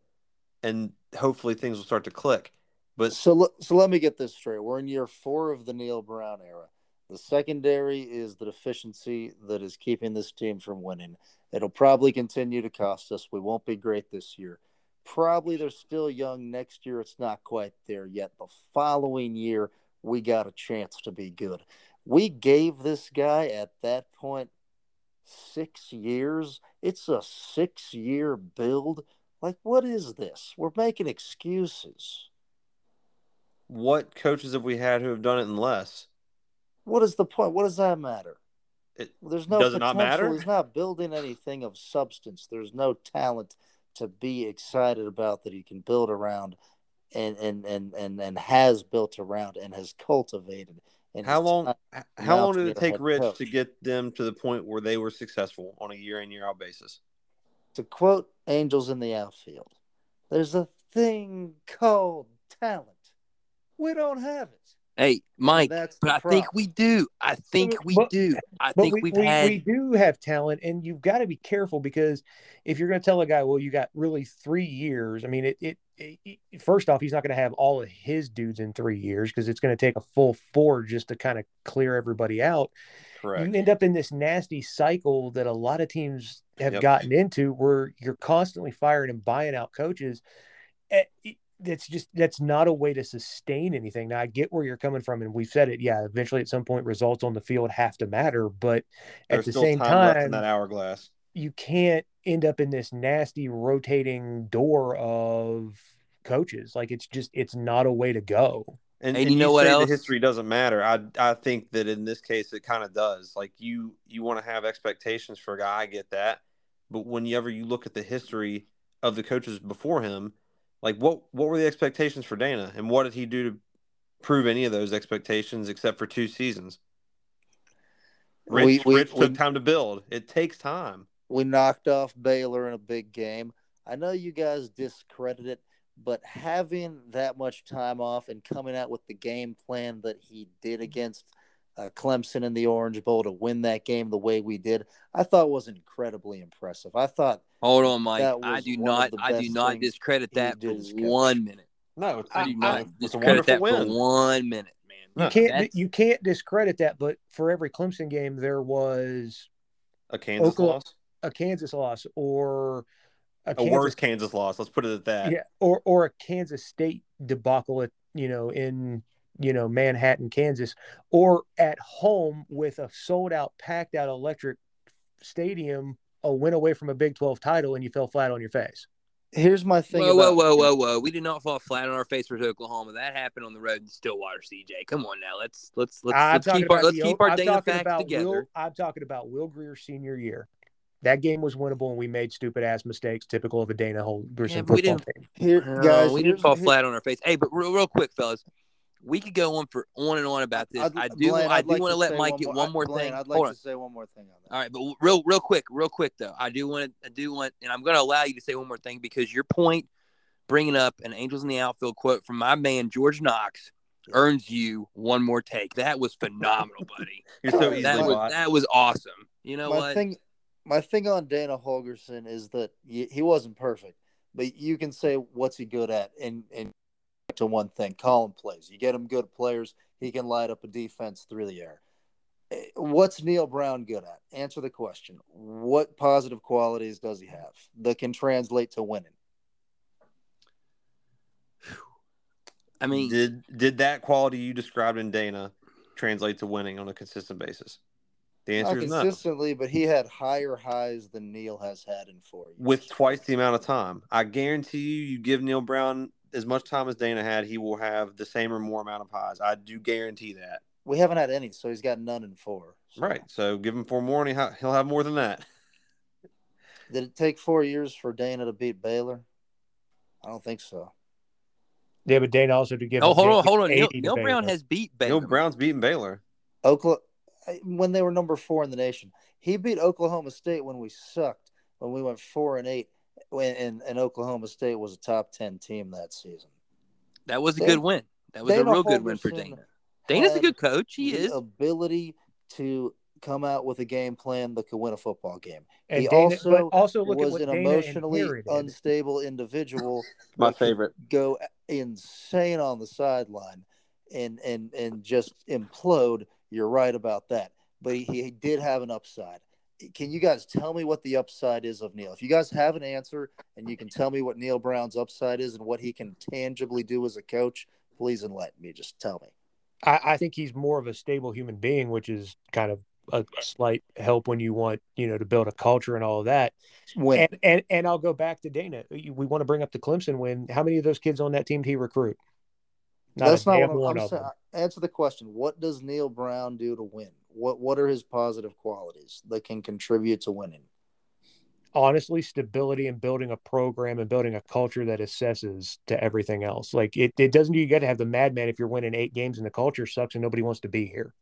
and hopefully things will start to click. But So, so let me get this straight. We're in year four of the Neal Brown era. The secondary is the deficiency that is keeping this team from winning. It'll probably continue to cost us. We won't be great this year. Probably they're still young. Next year, it's not quite there yet. The following year, we got a chance to be good. We gave this guy at that point six years. It's a six year build. Like, what is this? We're making excuses. What coaches have we had who have done it in less? What is the point? What does that matter? It, There's no does it not matter? He's not building anything of substance. There's no talent to be excited about that he can build around and and and and, and has built around and has cultivated. And How long? How long did it take Rich coach. to get them to the point where they were successful on a year in year out basis? to quote Angels in the outfield, there's a thing called talent. We don't have it. Hey, Mike, That's but the I think we do. I think we But- do. I think we, we've we, had. we do have talent, and you've got to be careful because if you're going to tell a guy, well, you got really three years. I mean, it. it, it, it- first off, he's not going to have all of his dudes in three years because it's going to take a full four just to kind of clear everybody out. Correct. You end up in this nasty cycle that a lot of teams have Yep. gotten into, where you're constantly firing and buying out coaches. Eh, it- That's just that's not a way to sustain anything. Now I get where you're coming from, and we've said it. Yeah, eventually at some point results on the field have to matter, but at the still same time, left in time, that hourglass. you can't end up in this nasty rotating door of coaches. Like it's just it's not a way to go. And, And and you know what else? The history doesn't matter. I I think that in this case it kind of does. Like you you want to have expectations for a guy. I get that, but whenever you look at the history of the coaches before him, like what what were the expectations for Dana, and what did he do to prove any of those expectations except for two seasons? Rich, We- we- Rich we- took time to build. It takes time. We knocked off Baylor in a big game. I know you guys discredit it, but having that much time off and coming out with the game plan that he did against uh, Clemson in the Orange Bowl to win that game the way we did, I thought was incredibly impressive. I thought Hold on, Mike. That I do not. I do not discredit that for did coach. one minute. No, it's, I do not it's a discredit that wonderful for one minute, man. You No, can't that's- you can't discredit that, but for every Clemson game there was A Kansas Oklahoma- loss, a Kansas loss or a, a worse Kansas loss. Let's put it at that. yeah, or or a Kansas State debacle at you know in you know Manhattan, Kansas, or at home with a sold out, packed out electric stadium, uh, a win away from a Big Twelve title, and you fell flat on your face. here's my thing. Whoa, whoa, about, whoa, whoa, whoa! We did not fall flat on our face for Oklahoma. That happened on the road in Stillwater, CJ. Come on now, let's let's let's, I'm let's keep our about let's the- keep our I'm data talking facts about together. Will, I'm talking about Will Grier's senior year. That game was winnable, and we made stupid ass mistakes, typical of a Dana Holgorsen Yeah, but we football didn't- team. Here, No, we didn't fall here- flat on our face. Hey, but real, real quick, fellas, we could go on for on and on about this. I'd- I do, Blaine, I I'd do like want to let say Mike get one more Blaine, thing. I'd like Hold to on. say one more thing on that. All right, but real, real quick, real quick though, I do want, I do want, and I'm going to allow you to say one more thing because your point, bringing up an "Angels in the Outfield" quote from my man George Knox, earns you one more take. That was phenomenal, buddy. You're so That easily that was that was awesome. You know my what? thing, my thing on Dana Holgorsen is that y- he wasn't perfect, but you can say what's he good at, and and to one thing, call him plays. You get him good players, he can light up a defense through the air. Eh, What's Neal Brown good at? Answer the question. What positive qualities does he have that can translate to winning? I mean, did did that quality you described in Dana translate to winning on a consistent basis? The Not answer is no. consistently, but he had higher highs than Neal has had in four years. With twice the amount of time, I guarantee you, you give Neal Brown as much time as Dana had, he will have the same or more amount of highs. I do guarantee that. we haven't had any, so he's got none in four. So- Right. So give him four more, and he he'll have more than that. Did it take four years for Dana to beat Baylor? I don't think so. Yeah, but Dana also to give. oh, hold on, hold on. Neal, Neal Brown has beat Baylor. Neal Brown's beating Baylor. Oklahoma when they were number four in the nation. He beat Oklahoma State when we sucked, when we went four and eight, when and, and Oklahoma State was a top ten team that season. That was a Dana- good win. That was a Dana real good win for Holgorsen Dana. Dana's a good coach. He the is. ability to come out with a game plan that could win a football game. And he Dana, also also look was what an Dana emotionally unstable individual. My favorite. Go insane on the sideline and and and just implode You're right about that. But he, he did have an upside. Can you guys tell me what the upside is of Neal? If you guys have an answer and you can tell me what Neal Brown's upside is and what he can tangibly do as a coach, please enlighten me. Just tell me. I, I think he's more of a stable human being, which is kind of a slight help when you want you know to build a culture and all of that. Win. And, and and I'll go back to Dana. We want to bring up the Clemson win. How many of those kids on that team did he recruit? Not That's not what I'm, I'm saying. Answer the question. What does Neal Brown do to win? What What are his positive qualities that can contribute to winning? honestly stability and building a program and building a culture that assesses to everything else. Like it, it doesn't you got to have the madman if you're winning eight games and the culture sucks and nobody wants to be here.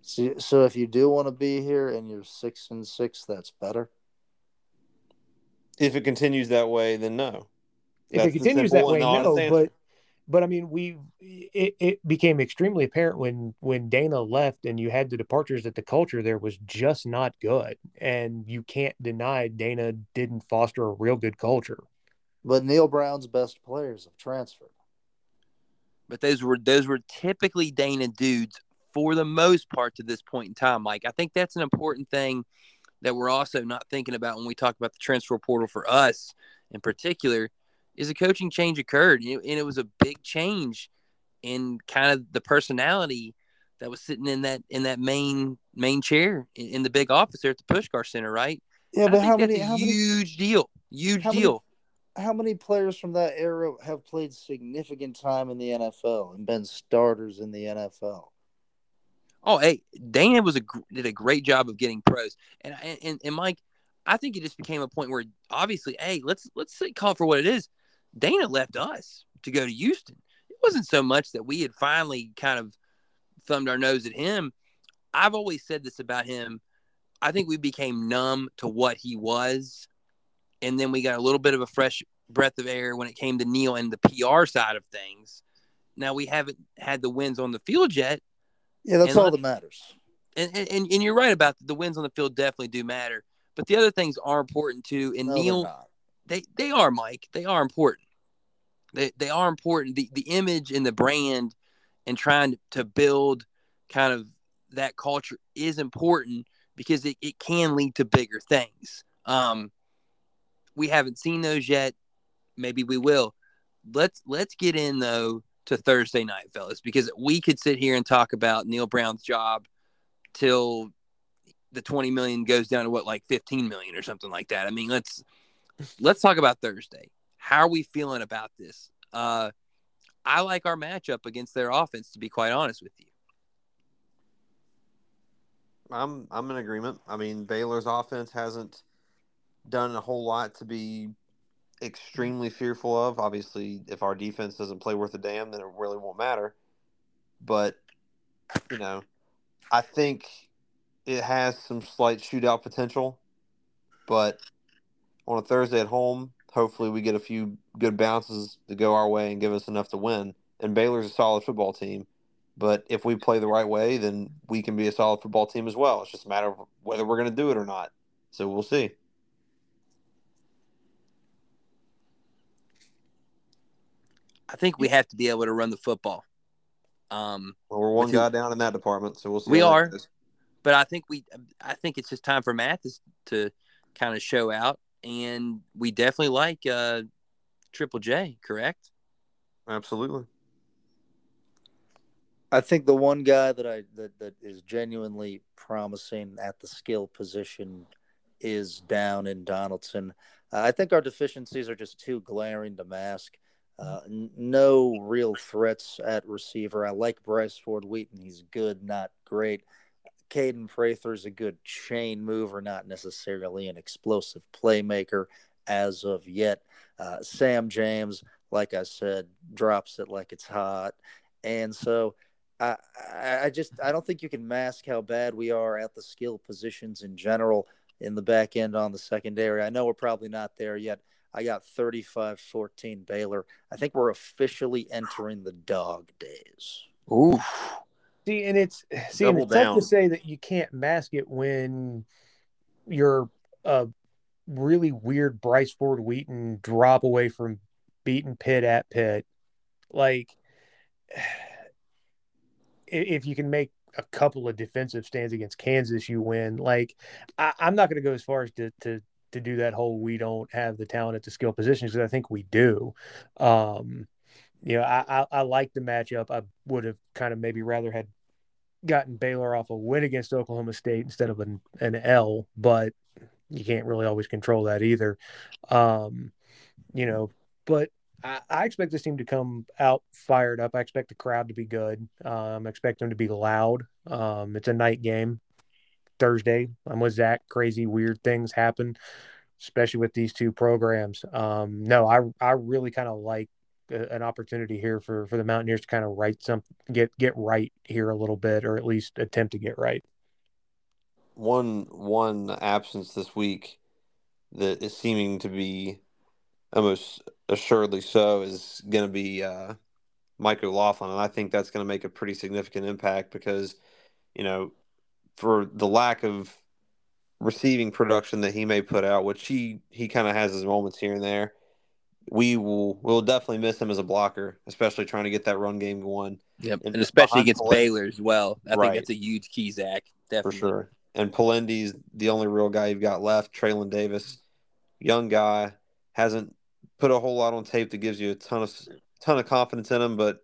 So, so if you do want to be here and you're six and six, that's better. If it continues that way, then no. If that's it continues that way, no. But but I mean, we it, it became extremely apparent when when Dana left and you had the departures that the culture there was just not good, and you can't deny Dana didn't foster a real good culture. But Neal Brown's best players have transferred. But those were those were typically Dana dudes for the most part to this point in time. Like I think that's an important thing that we're also not thinking about when we talk about the transfer portal for us in particular is a coaching change occurred, and it, was a big change in kind of the personality that was sitting in that in that main main chair in, in the big office there at the Puskar Center, right? Yeah, but how many? How huge many, deal, huge how deal. Many, how many players from that era have played significant time in the NFL and been starters in the NFL? Oh, hey, Dana was a did a great job of getting pros, and and and Mike, I think it just became a point where obviously, hey, let's let's say call for what it is. Dana left us to go to Houston. It wasn't so much that we had finally kind of thumbed our nose at him. I've always said this about him. I think we became numb to what he was. And then we got a little bit of a fresh breath of air when it came to Neal and the PR side of things. Now we haven't had the wins on the field yet. Yeah, that's all that matters. And, and, and you're right about the wins on the field definitely do matter. But the other things are important too. And no, Neal, they they are Mike. They are important. They they are important. The the image and the brand and trying to build kind of that culture is important because it, it can lead to bigger things. Um, we haven't seen those yet. Maybe we will. Let's let's get in though to Thursday night, fellas, because we could sit here and talk about Neal Brown's job till the 20 million goes down to what like 15 million or something like that. I mean, let's let's talk about Thursday. How are we feeling about this? Uh, I like our matchup against their offense, to be quite honest with you. I'm I'm in agreement. I mean, Baylor's offense hasn't done a whole lot to be extremely fearful of. Obviously, if our defense doesn't play worth a damn, then it really won't matter. But you know, I think it has some slight shootout potential. But on a Thursday at home. Hopefully, we get a few good bounces to go our way and give us enough to win. And Baylor's a solid football team. But if we play the right way, then we can be a solid football team as well. It's just a matter of whether we're going to do it or not. So we'll see. I think we have to be able to run the football. Um, well, we're one guy down in that department, so we'll see. We are, but I think we. I think it's just time for Mathis to kind of show out and we definitely like uh, Triple J. Correct? Absolutely. I think the one guy that I that, that is genuinely promising at the skill position is down in Donaldson. Uh, I think our deficiencies are just too glaring to mask. Uh, n- no real threats at receiver. I like Bryce Ford Wheaton. He's good, not great. Kaden Prather is a good chain mover, not necessarily an explosive playmaker as of yet. Uh, Sam James, like I said, drops it like it's hot, and so I, I just I don't think you can mask how bad we are at the skill positions in general in the back end on the secondary. I know we're probably not there yet. I got 35 14 Baylor. I think we're officially entering the dog days. Ooh. See, and it's see, and it's tough to say that you can't mask it when you're a really weird Bryce Ford Wheaton drop away from beating pit at pit. Like if you can make a couple of defensive stands against Kansas, you win. Like I, am not going to go as far as to, to to do that whole we don't have the talent at the skill positions because I think we do. Um, you know, I, I, I like the matchup. I would have kind of maybe rather had gotten Baylor off a win against Oklahoma State instead of an, an L, but you can't really always control that either. Um, you know, but I, I, expect this team to come out fired up. I expect the crowd to be good. Um, I expect them to be loud. Um, it's a night game, Thursday. I'm with Zach. Crazy, weird things happen, especially with these two programs. Um, no, I I really kind of like an opportunity here for for the Mountaineers to kind of right some get get right here a little bit, or at least attempt to get right. One one absence this week that is seeming to be almost assuredly so is going to be uh, Mike O'Laughlin, and I think that's going to make a pretty significant impact because you know for the lack of receiving production that he may put out, which he he kind of has his moments here and there we will will definitely miss him as a blocker, especially trying to get that run game going. Yep, and, and especially against Baylor as well. I right. think that's a huge key, Zach. Definitely. For sure. And Polendey's the only real guy you've got left. Traylon Davis, young guy, hasn't put a whole lot on tape that gives you a ton of ton of confidence in him, but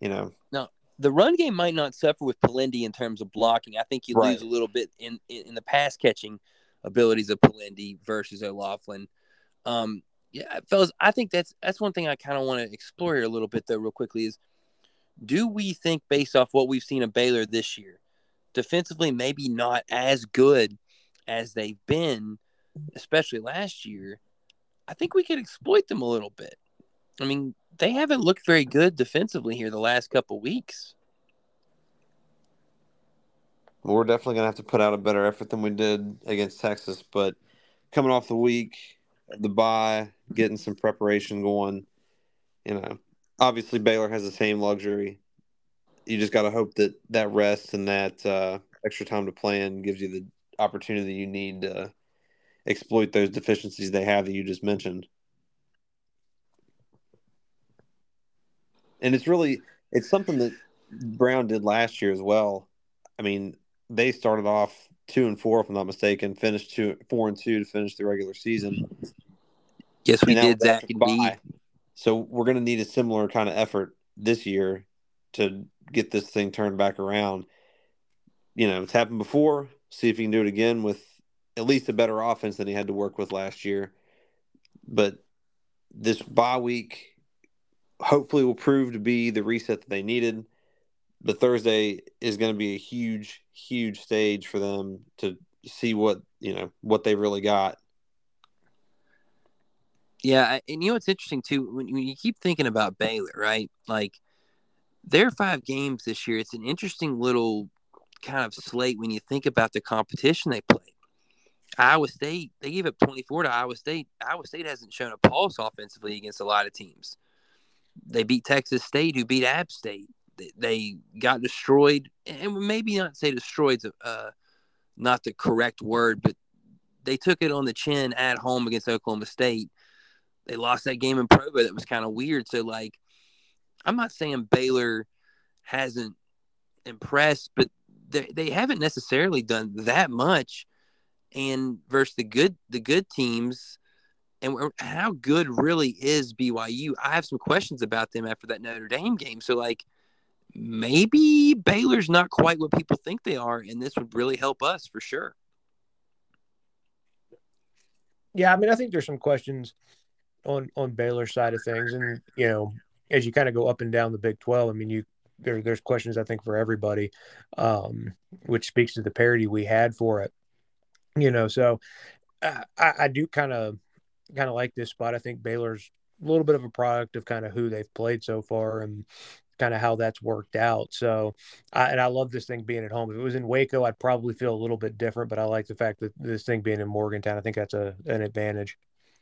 you know. No, the run game might not suffer with Polendey in terms of blocking. I think you right. lose a little bit in, in, the pass catching abilities of Polendey versus O'Laughlin. Um, yeah, fellas, I think that's that's one thing I kind of want to explore here a little bit though, real quickly is do we think based off what we've seen of Baylor this year, defensively maybe not as good as they've been, especially last year, I think we could exploit them a little bit. I mean, they haven't looked very good defensively here the last couple weeks. We're definitely gonna have to put out a better effort than we did against Texas, but coming off the week, the bye, getting some preparation going. You know, obviously Baylor has the same luxury. You just got to hope that that rest and that uh, extra time to plan gives you the opportunity you need to exploit those deficiencies they have that you just mentioned. And it's really it's something that Brown did last year as well. I mean, they started off two and four, if I'm not mistaken, finished two four and two to finish the regular season. Yes, we did, Zach. and Indeed. So we're going to need a similar kind of effort this year to get this thing turned back around. You know, it's happened before. See if he can do it again with at least a better offense than he had to work with last year. But this bye week hopefully will prove to be the reset that they needed. But Thursday is going to be a huge, huge stage for them to see what you know what they really got yeah, and you know what's interesting too when, you keep thinking about Baylor, right? Like their five games this year, it's an interesting little kind of slate when you think about the competition they played. Iowa State, they gave up 24 to Iowa State. Iowa State hasn't shown a pulse offensively against a lot of teams. They beat Texas State, who beat App State. They, they got destroyed, and maybe not say destroyed, uh, not the correct word, but they took it on the chin at home against Oklahoma State they lost that game in Provo that was kind of weird. So like, I'm not saying Baylor hasn't impressed, but they they haven't necessarily done that much. And versus the good the good teams, and how good really is BYU? I have some questions about them after that Notre Dame game. So like, maybe Baylor's not quite what people think they are, and this would really help us for sure. Yeah, I mean, I think there's some questions on on Baylor's side of things, and you know, as you kind of go up and down the Big Twelve, I mean, you there there's questions I think for everybody, um, which speaks to the parity we had for it. You know, so I, I do kind of kind of like this spot. I think Baylor's a little bit of a product of kind of who they've played so far and kind of how that's worked out. So, I, and I love this thing being at home. If it was in Waco, I'd probably feel a little bit different, but I like the fact that this thing being in Morgantown, I think that's a an advantage.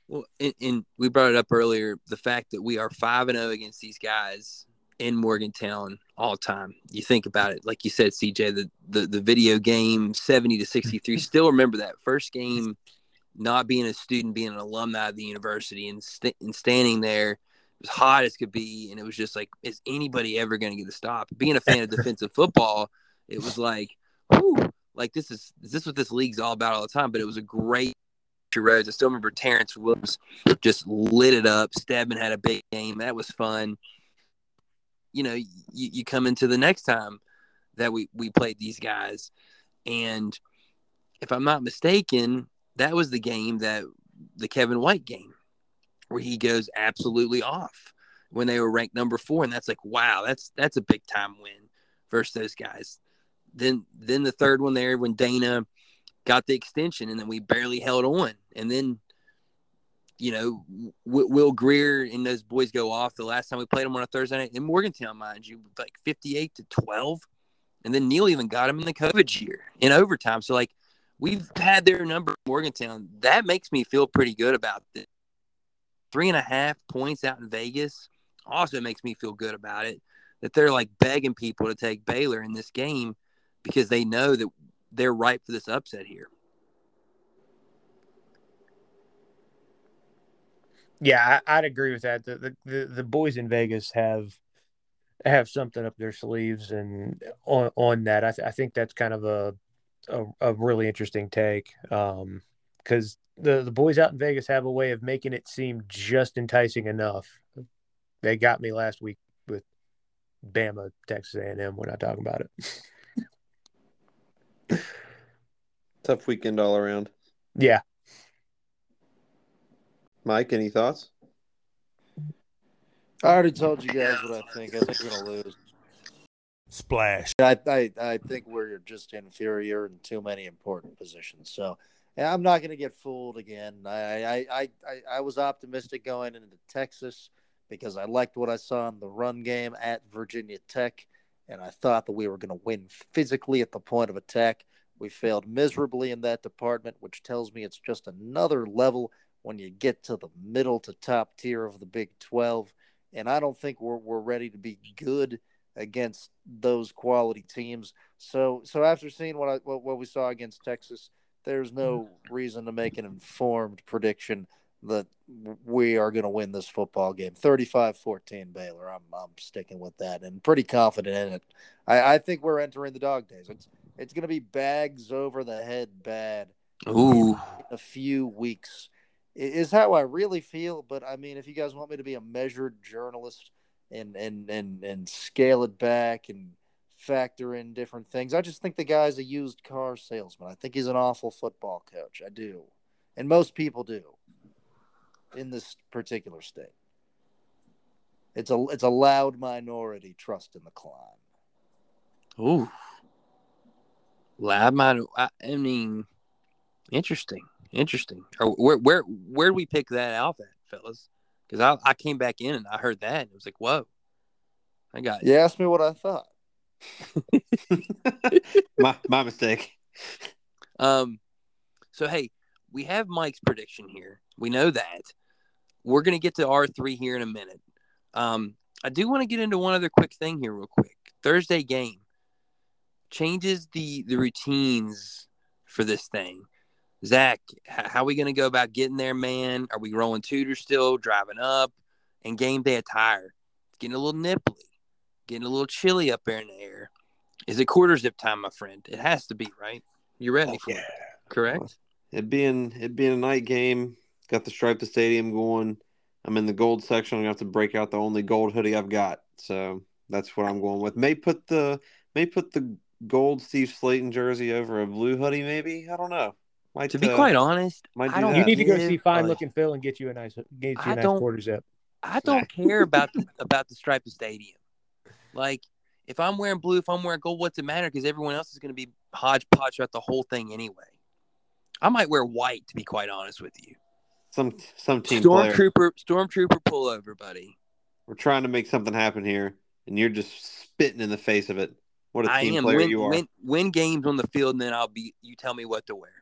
Well, and, and, we brought it up earlier the fact that we are 5 and 0 against these guys in Morgantown all time. You think about it, like you said, CJ, the, the, the video game 70 to 63. Still remember that first game, not being a student, being an alumni of the university and, st- and standing there It was hot as could be, and it was just like, is anybody ever going to get a stop? Being a fan of defensive football, it was like, whew, like this is, is this is what this league's all about all the time. But it was a great Rhodes. I still remember Terrance Williams just lit it up. Stedman had a big game. That was fun. You know, you, you come into the next time that we, we played these guys. And if I'm not mistaken, that was the game that the Kevin White game where he goes absolutely off when they were ranked number four. And that's like, wow, that's that's a big time win versus those guys. Then then the third one there when Dana got the extension, and then we barely held on. And then, you know, Will Grier and those boys go off. The last time we played them on a Thursday night in Morgantown, mind you, like fifty-eight to twelve. And then Neal even got him in the COVID year in overtime. So like we've had their number Morgantown. That makes me feel pretty good about this. Three and a half points out in Vegas also makes me feel good about it. That they're like begging people to take Baylor in this game because they know that they're ripe for this upset here. Yeah, I, would agree with that. The, the, the boys in Vegas have have something up their sleeves, and on on that, I, th- I think that's kind of a a, a really interesting take. Um, because the the boys out in Vegas have a way of making it seem just enticing enough. They got me last week with Bama, Texas A and M. We're not talking about it. Tough weekend all around. Yeah. Mike, any thoughts? I already told you guys what I think. I think we're gonna lose. Splash. I, I I think we're just inferior in too many important positions. So yeah, I'm not gonna get fooled again. I I, I, I, I was optimistic going into Texas because I liked what I saw in the run game at Virginia Tech and I thought that we were going to win physically at the point of attack. We failed miserably in that department, which tells me it's just another level when you get to the middle to top tier of the Big 12. And I don't think we're, we're ready to be good against those quality teams. So so after seeing what I what, what we saw against Texas, there's no mm. reason to make an informed prediction that we are going to win this football game. 35-14 baylor. I'm, I'm sticking with that and pretty confident in it. I, I think we're entering the dog days. It's it's going to be bags over the head bad Ooh. a few weeks. Is how i really feel but i mean if you guys want me to be a measured journalist and and and and scale it back and factor in different things i just think the guy's a used car salesman. I think he's an awful football coach. I do. And most people do in this particular state. It's a it's a loud minority trust in the climb. Ooh, loud minority. I mean, interesting, interesting. Where where where do we pick that out at, fellas? Because I I came back in and I heard that and it was like, whoa, I got it. You asked me what I thought. my my mistake. Um, so hey, we have Mike's prediction here. We know that. We're going to get to R3 here in a minute. Um, I do want to get into one other quick thing here, real quick. Thursday game changes the the routines for this thing. Zach, how are we going to go about getting there, man? Are we rolling Tudor still, driving up, and game day attire? It's getting a little nipply, getting a little chilly up there in the air. Is it quarter zip time, my friend? It has to be, right? You ready oh, for yeah. it? Correct. It being it being a night game, Got the stripe the stadium going. I'm in the gold section. I'm gonna have to break out the only gold hoodie I've got. So that's what I'm going with. May put the may put the gold Steve Slaton jersey over a blue hoodie. Maybe I don't know. Might, to be uh, quite honest, do I don't. That. You need to go see fine looking Phil and get you a nice get you a I nice quarter zip. I don't care about the, about the stripe of stadium. Like if I'm wearing blue, if I'm wearing gold, what's it matter? Because everyone else is going to be hodgepodge throughout the whole thing anyway. I might wear white to be quite honest with you. Some some team stormtrooper player. stormtrooper pullover, buddy. We're trying to make something happen here, and you're just spitting in the face of it. What a I team am. player win, you are. Win, win games on the field, and then I'll be. You tell me what to wear.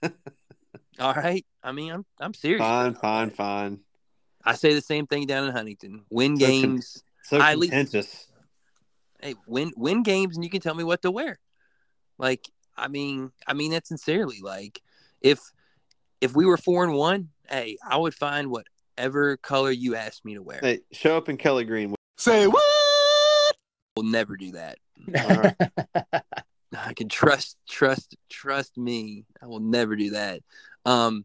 All right. I mean, I'm I'm serious. Fine, fine, fine. I say the same thing down in Huntington. Win so games. Con- so I contentious. hey, win win games, and you can tell me what to wear. Like, I mean, I mean that sincerely. Like, if if we were four and one, hey, I would find whatever color you asked me to wear. Hey, show up in Kelly Green. Say what? We'll never do that. All I can trust, trust, trust me. I will never do that. Um,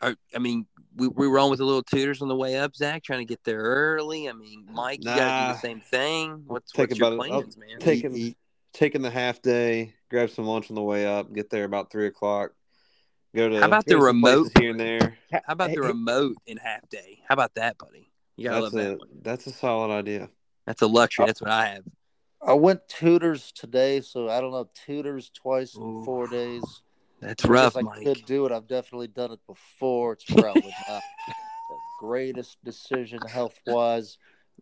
are, I mean, we, we were on with the little Tudor's on the way up, Zach, trying to get there early. I mean, Mike, you got to do the same thing. What's, Think what's your about it. Plans, man? Taking- Taking the half day, grab some lunch on the way up, get there about three o'clock. Go to How about the to some places remote? here and there? How about the remote in half day? How about that, buddy? You gotta That's love a that one. that's a solid idea. That's a luxury. That's what I have. I went Tudor's today, so I don't know Tudor's twice in Ooh. four days. That's I rough, I Mike. could do it. I've definitely done it before. It's probably not the greatest decision health wise.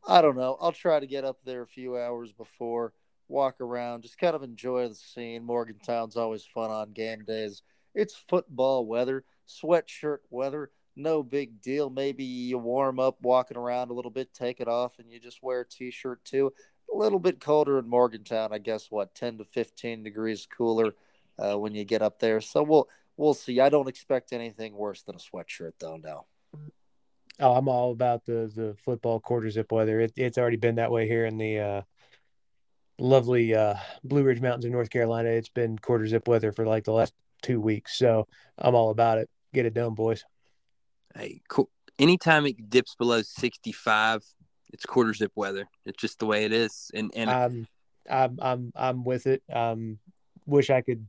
I don't know. I'll try to get up there a few hours before, walk around, just kind of enjoy the scene. Morgantown's always fun on game days. It's football weather, sweatshirt weather. No big deal. Maybe you warm up walking around a little bit, take it off, and you just wear a t shirt too. A little bit colder in Morgantown. I guess what, 10 to 15 degrees cooler uh, when you get up there. So we'll we'll see. I don't expect anything worse than a sweatshirt though. Now, Oh, I'm all about the the football quarter zip weather. It, it's already been that way here in the uh, lovely uh, Blue Ridge Mountains of North Carolina. It's been quarter zip weather for like the last two weeks, so I'm all about it. Get it done, boys. Hey, cool. Anytime it dips below 65, it's quarter zip weather. It's just the way it is. And and I'm I'm I'm I'm with it. Um, wish I could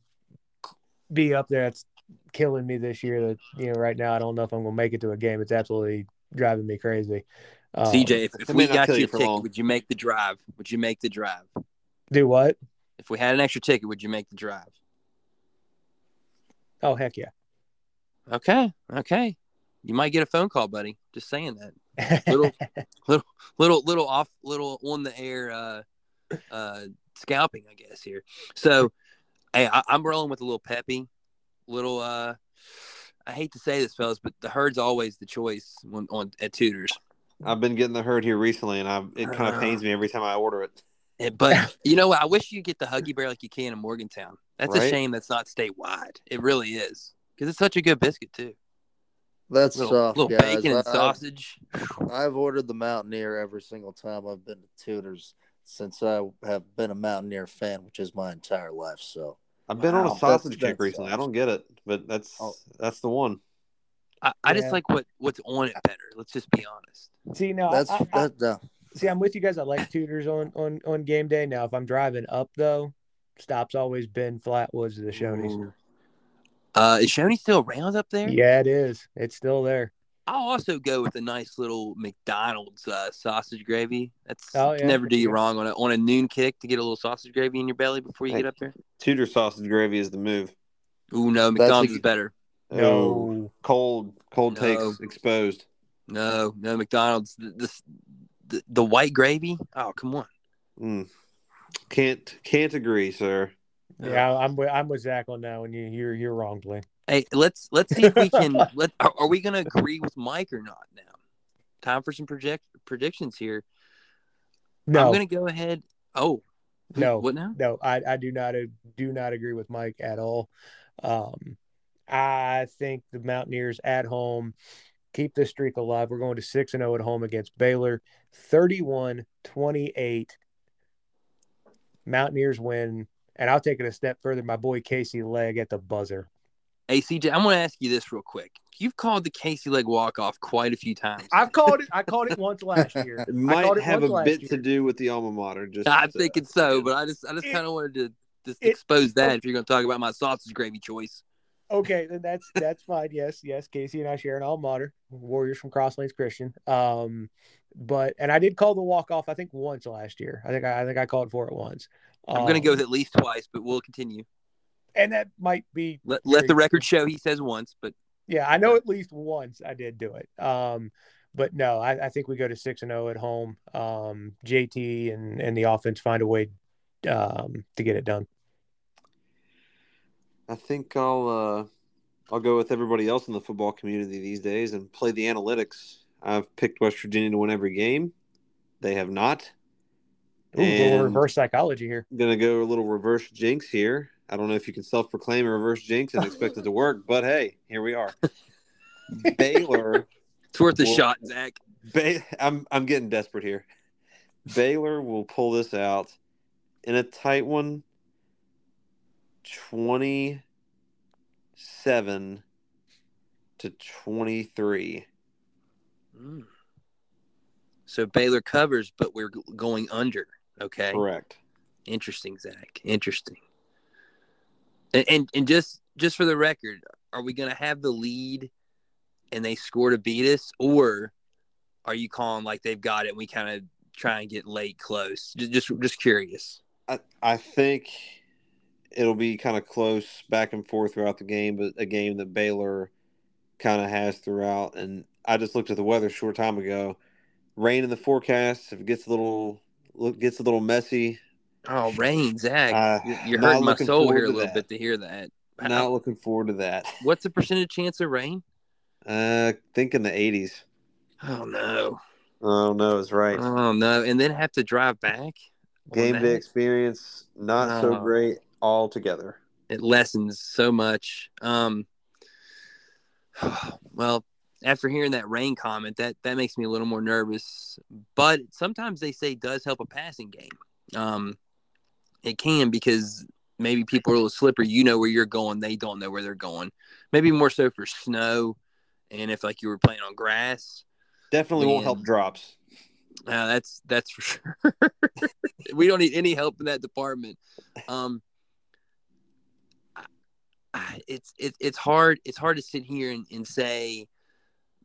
be up there. It's killing me this year. That you know, right now I don't know if I'm gonna make it to a game. It's absolutely driving me crazy. Um, CJ, if, if we got you you a ticket, long. would you make the drive? Would you make the drive? do what? If we had an extra ticket, would you make the drive? Oh heck yeah! Okay, okay. You might get a phone call, buddy. Just saying that. Little- little little off little on the air uh uh scalping i guess here so hey I, i'm rolling with a little peppy little uh i hate to say this fellas but the herd's always the choice when on at Tudor's I've been getting the herd here recently, and I it kind of pains me every time I order it. And- but you know what i wish you could get the huggy bear like you can in morgantown that's a shame that's not statewide it really is because it's such a good biscuit too that's little, soft, little guys. bacon and I- sausage I've ordered the Mountaineer every single time I've been to Tudor's since I have been a Mountaineer fan, which is my entire life. So I've been on a sausage that's- kick that's recently. I don't get it, but that's Oh. that's the one. I, I just like what what's on it better let's just be honest See now, that's I, I, that. No. See, I'm with you guys. I like Tudor's on on on game day. Now, if I'm driving up though, stops always been Flatwoods to the Shoney's. Ooh. uh is Shoney still around up there Yeah, it is. It's still there. I'll also go with a nice little McDonald's uh, sausage gravy. That's Oh, yeah, never do you sure. wrong on a on a noon kick to get a little sausage gravy in your belly before you Hey. get up there. Tudor sausage gravy is the move. Ooh no, McDonald's a- is better. Oh, No, cold cold No. takes exposed. No, no McDonald's. The, this the, the white gravy. Oh come on. Mm. Can't can't agree, sir. yeah, I'm with, I'm with Zach on that one. You you're you're wrong, Blaine. Hey, let's let's see if we can. let are, are we going to agree with Mike or not? Now, time for some project predictions here. No, I'm going to go ahead. Oh No. What now? no, I I do not do not agree with Mike at all. Um, I think the Mountaineers at home keep this streak alive. We're going to 6 and 0 at home against Baylor. 31-28. Mountaineers win, and I'll take it a step further. My boy Casey Legg at the buzzer. Hey CJ, I'm going to ask you this real quick. You've called the Casey Legg walk off quite a few times. I've called it. I called it once last year. It I might called it have a bit year. to do with the alma mater. Just I'm thinking so, but I just I just kind of wanted to just it- expose that if you're going to talk about my sausage gravy choice. Okay, then that's that's fine. Yes, yes. Casey and I share an alma mater, Warriors from Cross Lanes Christian. Um, but and I did call the walk off. I think once last year. I think I, I think I called for it once. I'm going to go Um, with at least twice, but we'll continue. and that might be Let, let the record show he says once, but Yeah, I know at least once I did do it. Um, but no, I, I think we go to six and zero at home. Um, JT and and the offense find a way um, to get it done. I think I'll uh, I'll go with everybody else in the football community these days and play the analytics. I've picked West Virginia to win every game. They have not. Ooh, a little And- reverse psychology here. I'm gonna go a little reverse jinx here. I don't know if you can self-proclaim a reverse jinx and expect it to work, but hey, here we are. Baylor It's worth a shot, Zach. Ba- I'm I'm getting desperate here. Baylor will pull this out in a tight one. Twenty-seven to twenty-three. Mm. So Baylor covers, but we're going under. Okay. Correct. Interesting, Zach. Interesting. And, and and just just for the record, are we going to have the lead and they score to beat us, or are you calling like they've got it? and We kind of try and get late close. Just just, just curious. I I think it'll be kind of close back and forth throughout the game, but a game that Baylor kind of has throughout. And I just looked at the weather a short time ago. Rain in the forecast. If it gets a little look gets a little messy, Oh, rain, Zach. Uh, You're- hurting my soul here a little that. bit to hear that. not looking forward to that. What's the percentage chance of rain? Uh, think in the 80s. Oh no. Oh no, it's right. Oh no. And then have to drive back. Game day experience not so Oh. great altogether. it lessens so much. Um, well, after hearing that rain comment, that that makes me a little more nervous. But sometimes they say does help a passing game. Um, it can because maybe people are a little slippery. You know where you're going, they don't know where they're going. Maybe more so for snow, and if like you were playing on grass. Definitely won't help drops. Uh, that's that's for sure. we don't need any help in that department. Um, I- I- it's it, it's hard it's hard to sit here and, and say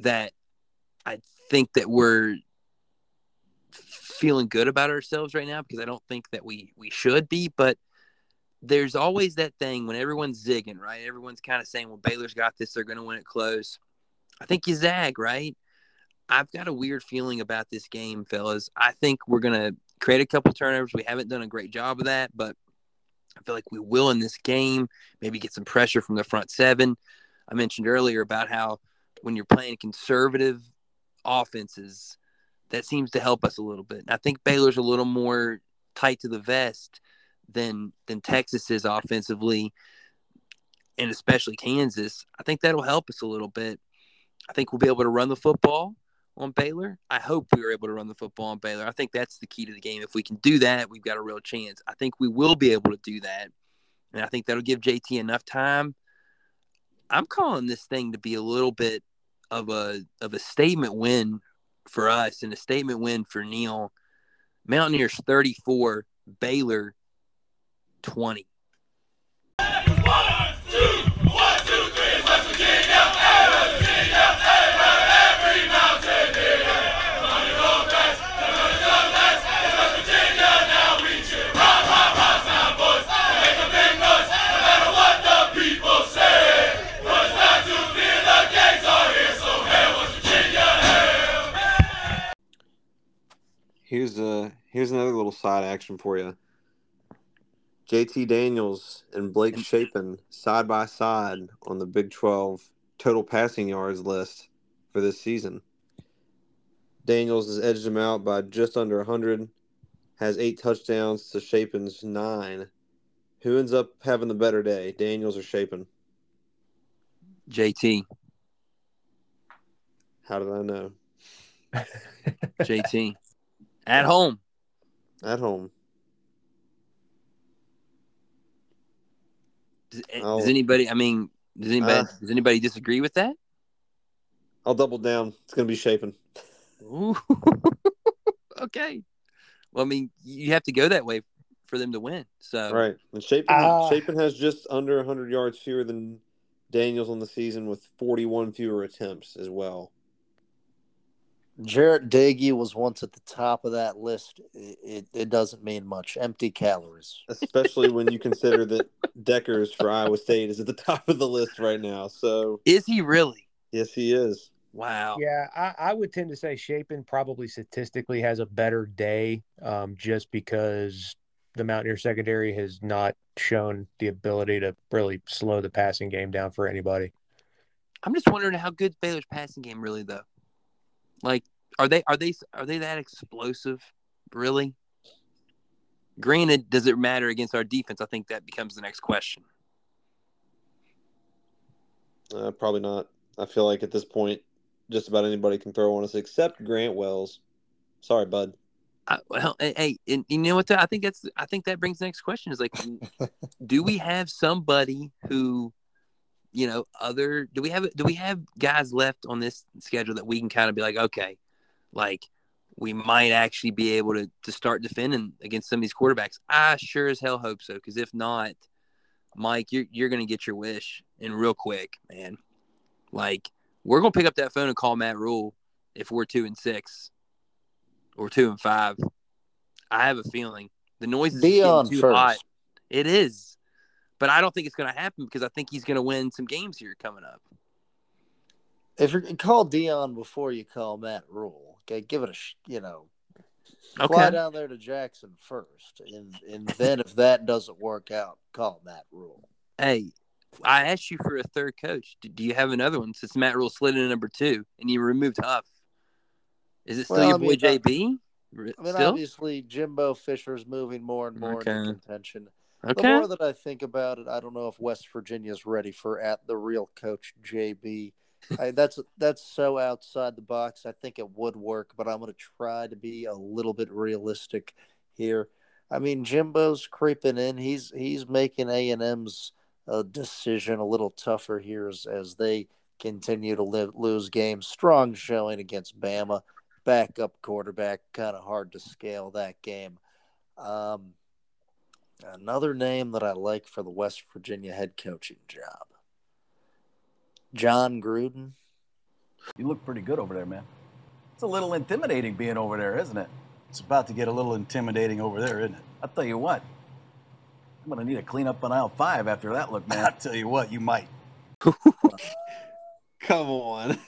that I think that we're feeling good about ourselves right now because I don't think that we we should be, but there's always that thing when everyone's zigging, right? Everyone's kind of saying, "Well, Baylor's got this; they're going to win it close." I think you zag, right? I've got a weird feeling about this game, fellas. I think we're going to create a couple turnovers. We haven't done a great job of that, but I feel like we will in this game. Maybe get some pressure from the front seven. I mentioned earlier about how when you're playing conservative offenses, that seems to help us a little bit. I think Baylor's a little more tight to the vest than than Texas is offensively, and especially Kansas. I think that'll help us a little bit. I think we'll be able to run the football on Baylor. I hope we are able to run the football on Baylor. I think that's the key to the game. If we can do that, we've got a real chance. I think we will be able to do that. And I think that'll give JT enough time. I'm calling this thing to be a little bit of a of a statement win for us and a statement win for Neal. Mountaineers 34, Baylor 20. Here's a here's another little side action for you. JT Daniels and Blake Shapen side by side on the Big 12 total passing yards list for this season. Daniels has edged him out by just under 100, has eight touchdowns to Shapen's nine. Who ends up having the better day, Daniels or Shapen? JT, How did I know? JT. At home. At home. Does, Oh. does anybody I mean, does anybody Uh. does anybody disagree with that? I'll double down. It's going to be Shapen. Okay. Well, I mean, you have to go that way for them to win. So Right. And Shapen, Ah. Shapen has just under 100 yards fewer than Daniels on the season with 41 fewer attempts as well. Jarret Doege was once at the top of that list. It, it, it doesn't mean much. Empty calories. Especially when you consider that Dekkers for Iowa State is at the top of the list right now. So, is he really? yes, he is. Wow. Yeah, I, I would tend to say Shapen probably statistically has a better day um, just because the Mountaineer secondary has not shown the ability to really slow the passing game down for anybody. I'm just wondering how good Baylor's passing game really though. Like, are they are they are they that explosive? Really? Granted, does it matter against our defense? I think that becomes the next question. Uh, probably not. I feel like at this point, just about anybody can throw on us except Grant Wells. Sorry, bud. I, well, hey, hey, and you know what? I think that's. I think that brings the next question: is like, do we have somebody who, you know, other? Do we have? Do we have guys left on this schedule that we can kind of be like, okay, like we might actually be able to to start defending against some of these quarterbacks? I sure as hell hope so. Because if not, Mike, you're you're gonna get your wish and real quick, man. Like we're gonna pick up that phone and call Matt Rhule if we're two and six or two and five. I have a feeling the noise is getting too first. hot. It is, but I don't think it's going to happen because I think he's going to win some games here coming up. If you call Deion before you call Matt Rhule, okay, give it a sh- you know fly Okay. down there to Jackson first, and and then if that doesn't work out, call Matt Rhule. Hey, I asked you for a third coach. Do, do you have another one since Matt Rhule slid in number two and you removed Huff? Is it still Well, your I boy mean, uh, JB? I mean, Still? obviously, Jimbo Fisher's moving more and more Okay. into contention. The more that I think about it, I don't know if West Virginia's ready for at the real coach JB. I, that's that's so outside the box. I think it would work, but I'm going to try to be a little bit realistic here. I mean, Jimbo's creeping in. He's he's making A and M's uh, decision a little tougher here as, as they continue to live, lose games. Strong showing against Bama, backup quarterback, kind of hard to scale that game. Um, Another name that I like for the West Virginia head coaching job Jon Gruden. You look pretty good over there, man. It's a little intimidating being over there, isn't it? It's about to get a little intimidating over there, isn't it? I'll tell you what. I'm gonna need a clean up on aisle five after that look, man. I'll tell you what, you might. Come on.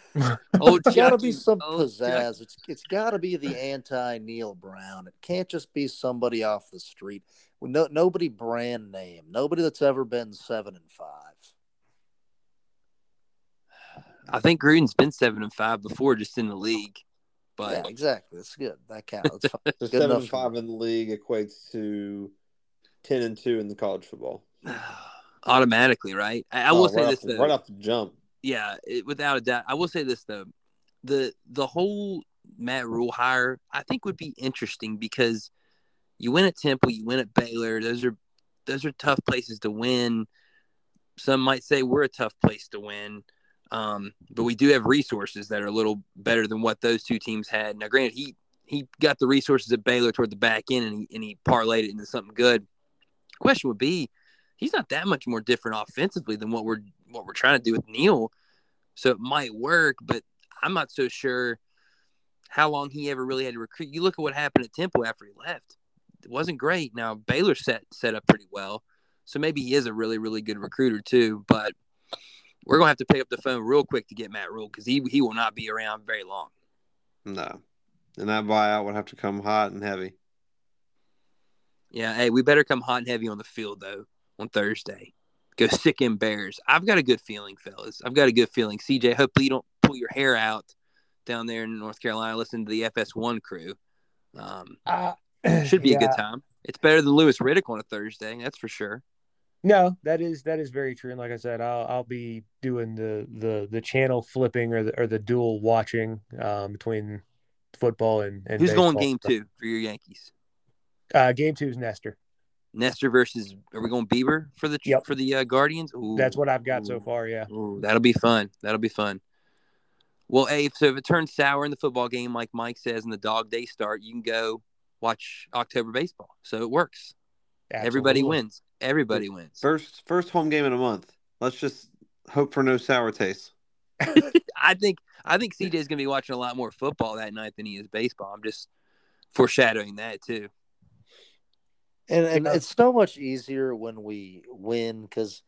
Oh, It's got to be Chucky. some Oh, pizzazz. It's it's got to be the anti Neal Brown. It can't just be somebody off the street. No, nobody brand name. Nobody that's ever been seven and five. I think Gruden's been seven and five before, just in the league. But yeah, exactly. That's good. That counts. That's fine. The Good seven and five in the league equates to ten and two in the college football. automatically, right? I, I Oh, will right say off this the- though. right off the jump. yeah, it, without a doubt. I will say this though, the the whole Matt Rhule hire I think would be interesting because you win at Temple, you win at Baylor. Those are those are tough places to win. Some might say we're a tough place to win, um, but we do have resources that are a little better than what those two teams had. Now, granted, he he got the resources at Baylor toward the back end, and he, and he parlayed it into something good. Question would be, he's not that much more different offensively than what we're what we're trying to do with Neal. So it might work, but I'm not so sure how long he ever really had to recruit. You look at what happened at Temple after he left. It wasn't great. Now Baylor set set up pretty well. So maybe he is a really, really good recruiter too. But we're gonna have to pick up the phone real quick to get Matt Rhule because he he will not be around very long. No. And that buyout would have to come hot and heavy. Yeah, hey, we better come hot and heavy on the field though on Thursday. Go sick in Bears. I've got a good feeling, fellas. I've got a good feeling. CJ, hopefully you don't pull your hair out down there in North Carolina. Listen to the FS1 crew. Um, Uh, should be a good time. It's better than Louis Riddick on a Thursday, that's for sure. No, that is that is very true. And like I said, I'll I'll be doing the the the channel flipping or the or the dual watching um, between football and, and Who's going game two for your Yankees? Uh, game two is Nestor. Nestor versus are we going Bieber for the Yep. for the uh, Guardians? Ooh, That's what I've got so far. Yeah. Ooh, that'll be fun. That'll be fun. Well, hey, so if it turns sour in the football game, like Mike says, and the dog day start, you can go watch October baseball. So it works. Everybody wins. Everybody wins. First first home game in a month. Let's just hope for no sour taste. I think I think CJ is going to be watching a lot more football that night than he is baseball. I'm just foreshadowing that too. And, and it's so much easier when we win because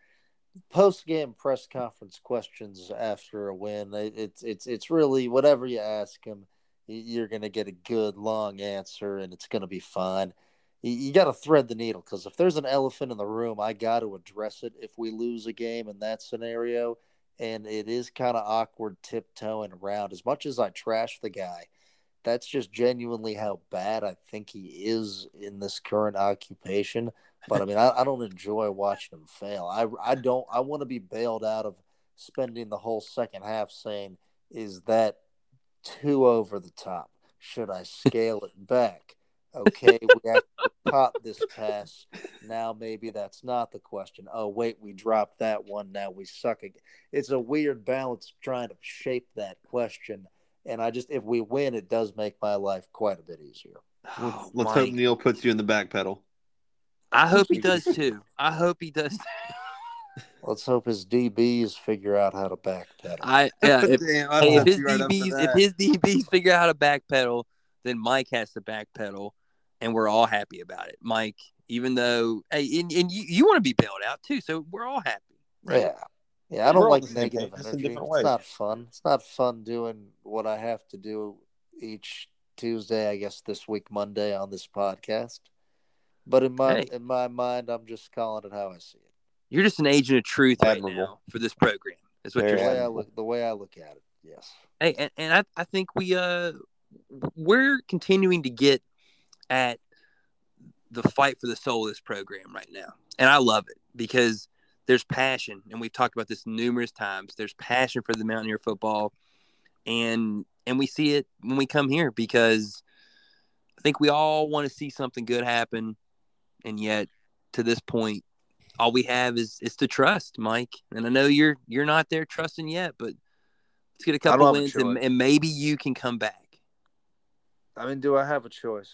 post game press conference questions after a win, it, it's it's it's really whatever you ask him, you're going to get a good long answer, and it's going to be fine. You, you got to thread the needle because if there's an elephant in the room, I got to address it. If we lose a game in that scenario, and it is kind of awkward tiptoeing around, as much as I trash the guy, that's just genuinely how bad I think he is in this current occupation. But I mean, I, I don't enjoy watching him fail. I, I don't. I want to be bailed out of spending the whole second half saying, "Is that too over the top. Should I scale it back? Okay, we have to pop this pass. Now maybe that's not the question. Oh wait, we dropped that one. Now we suck again. It's a weird balance trying to shape that question. And I just, if we win, it does make my life quite a bit easier. Oh, Let's hope Neal puts you in the back pedal. I hope he does too. I hope he does. Let's hope his DBs figure out how to backpedal. I yeah. If, Damn, I hey, if his you right DBs, if his DBs figure out how to backpedal, then Mike has to backpedal, and we're all happy about it. Mike, even though hey, and, and you, you want to be bailed out too, so we're all happy. Right? Yeah. Yeah, I don't We're like negative page, energy. different It's ways. not fun. It's not fun doing what I have to do each Tuesday, I guess this week Monday on this podcast. But in my Hey. in my mind, I'm just calling it how I see it. You're just an agent of truth right for this program. Is what you're way saying. I look the way I look at it, yes. Hey, and, and I, I think we uh we're continuing to get at the fight for the soul of this program right now. And I love it because there's passion, and we've talked about this numerous times. There's passion for the Mountaineer football, and and we see it when we come here because I think we all want to see something good happen, and yet to this point, all we have is is to trust, Mike. And I know you're you're not there trusting yet, but let's get a couple don't a wins, and, and maybe you can come back. I mean, do I have a choice?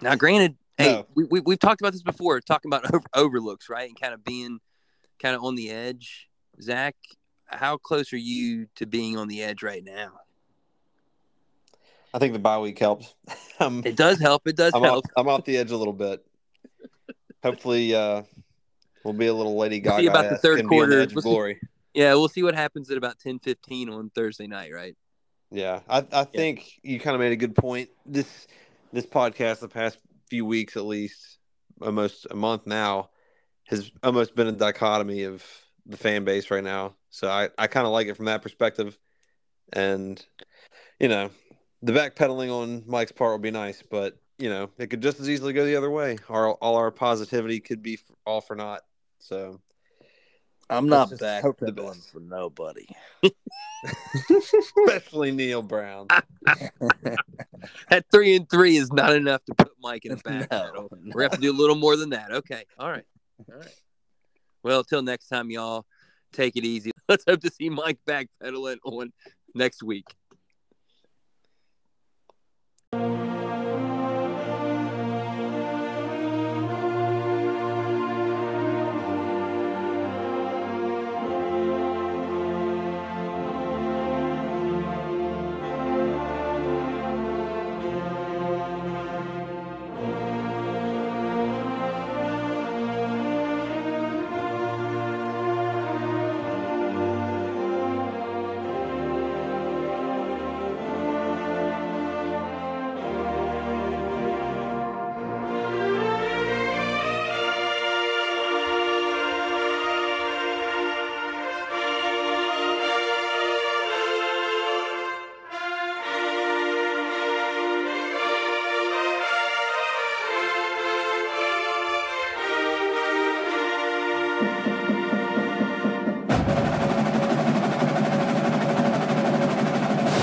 Now, granted, hey, we, we we've talked about this before, talking about over, overlooks, right, and kind of being kind of on the edge. Zach, how close are you to being on the edge right now? I think the bye week helps. I'm, It does help. It does I'm, help. off, I'm off the edge a little bit. Hopefully, uh, we'll be a little Lady Gaga. We'll see about the third be the quarter. We'll see- glory. Yeah, we'll see what happens at about ten fifteen on Thursday night, right? Yeah, I, I think you kind of made a good point. This this podcast, the past few weeks at least, almost a month now, has almost been a dichotomy of the fan base right now. So I, I kind of like it from that perspective. And, you know, the backpedaling on Mike's part would be nice, but, you know, it could just as easily go the other way. Our, all our positivity could be all for naught. So I'm Let's not back for the backpedaling best. for nobody. especially Neal Brown. That three and three is not enough to put Mike in a back No, no. We're gonna have to do a little more than that. Okay. All right. All right. Well, till next time, y'all. Take it easy. Let's hope to see Mike backpedaling on next week.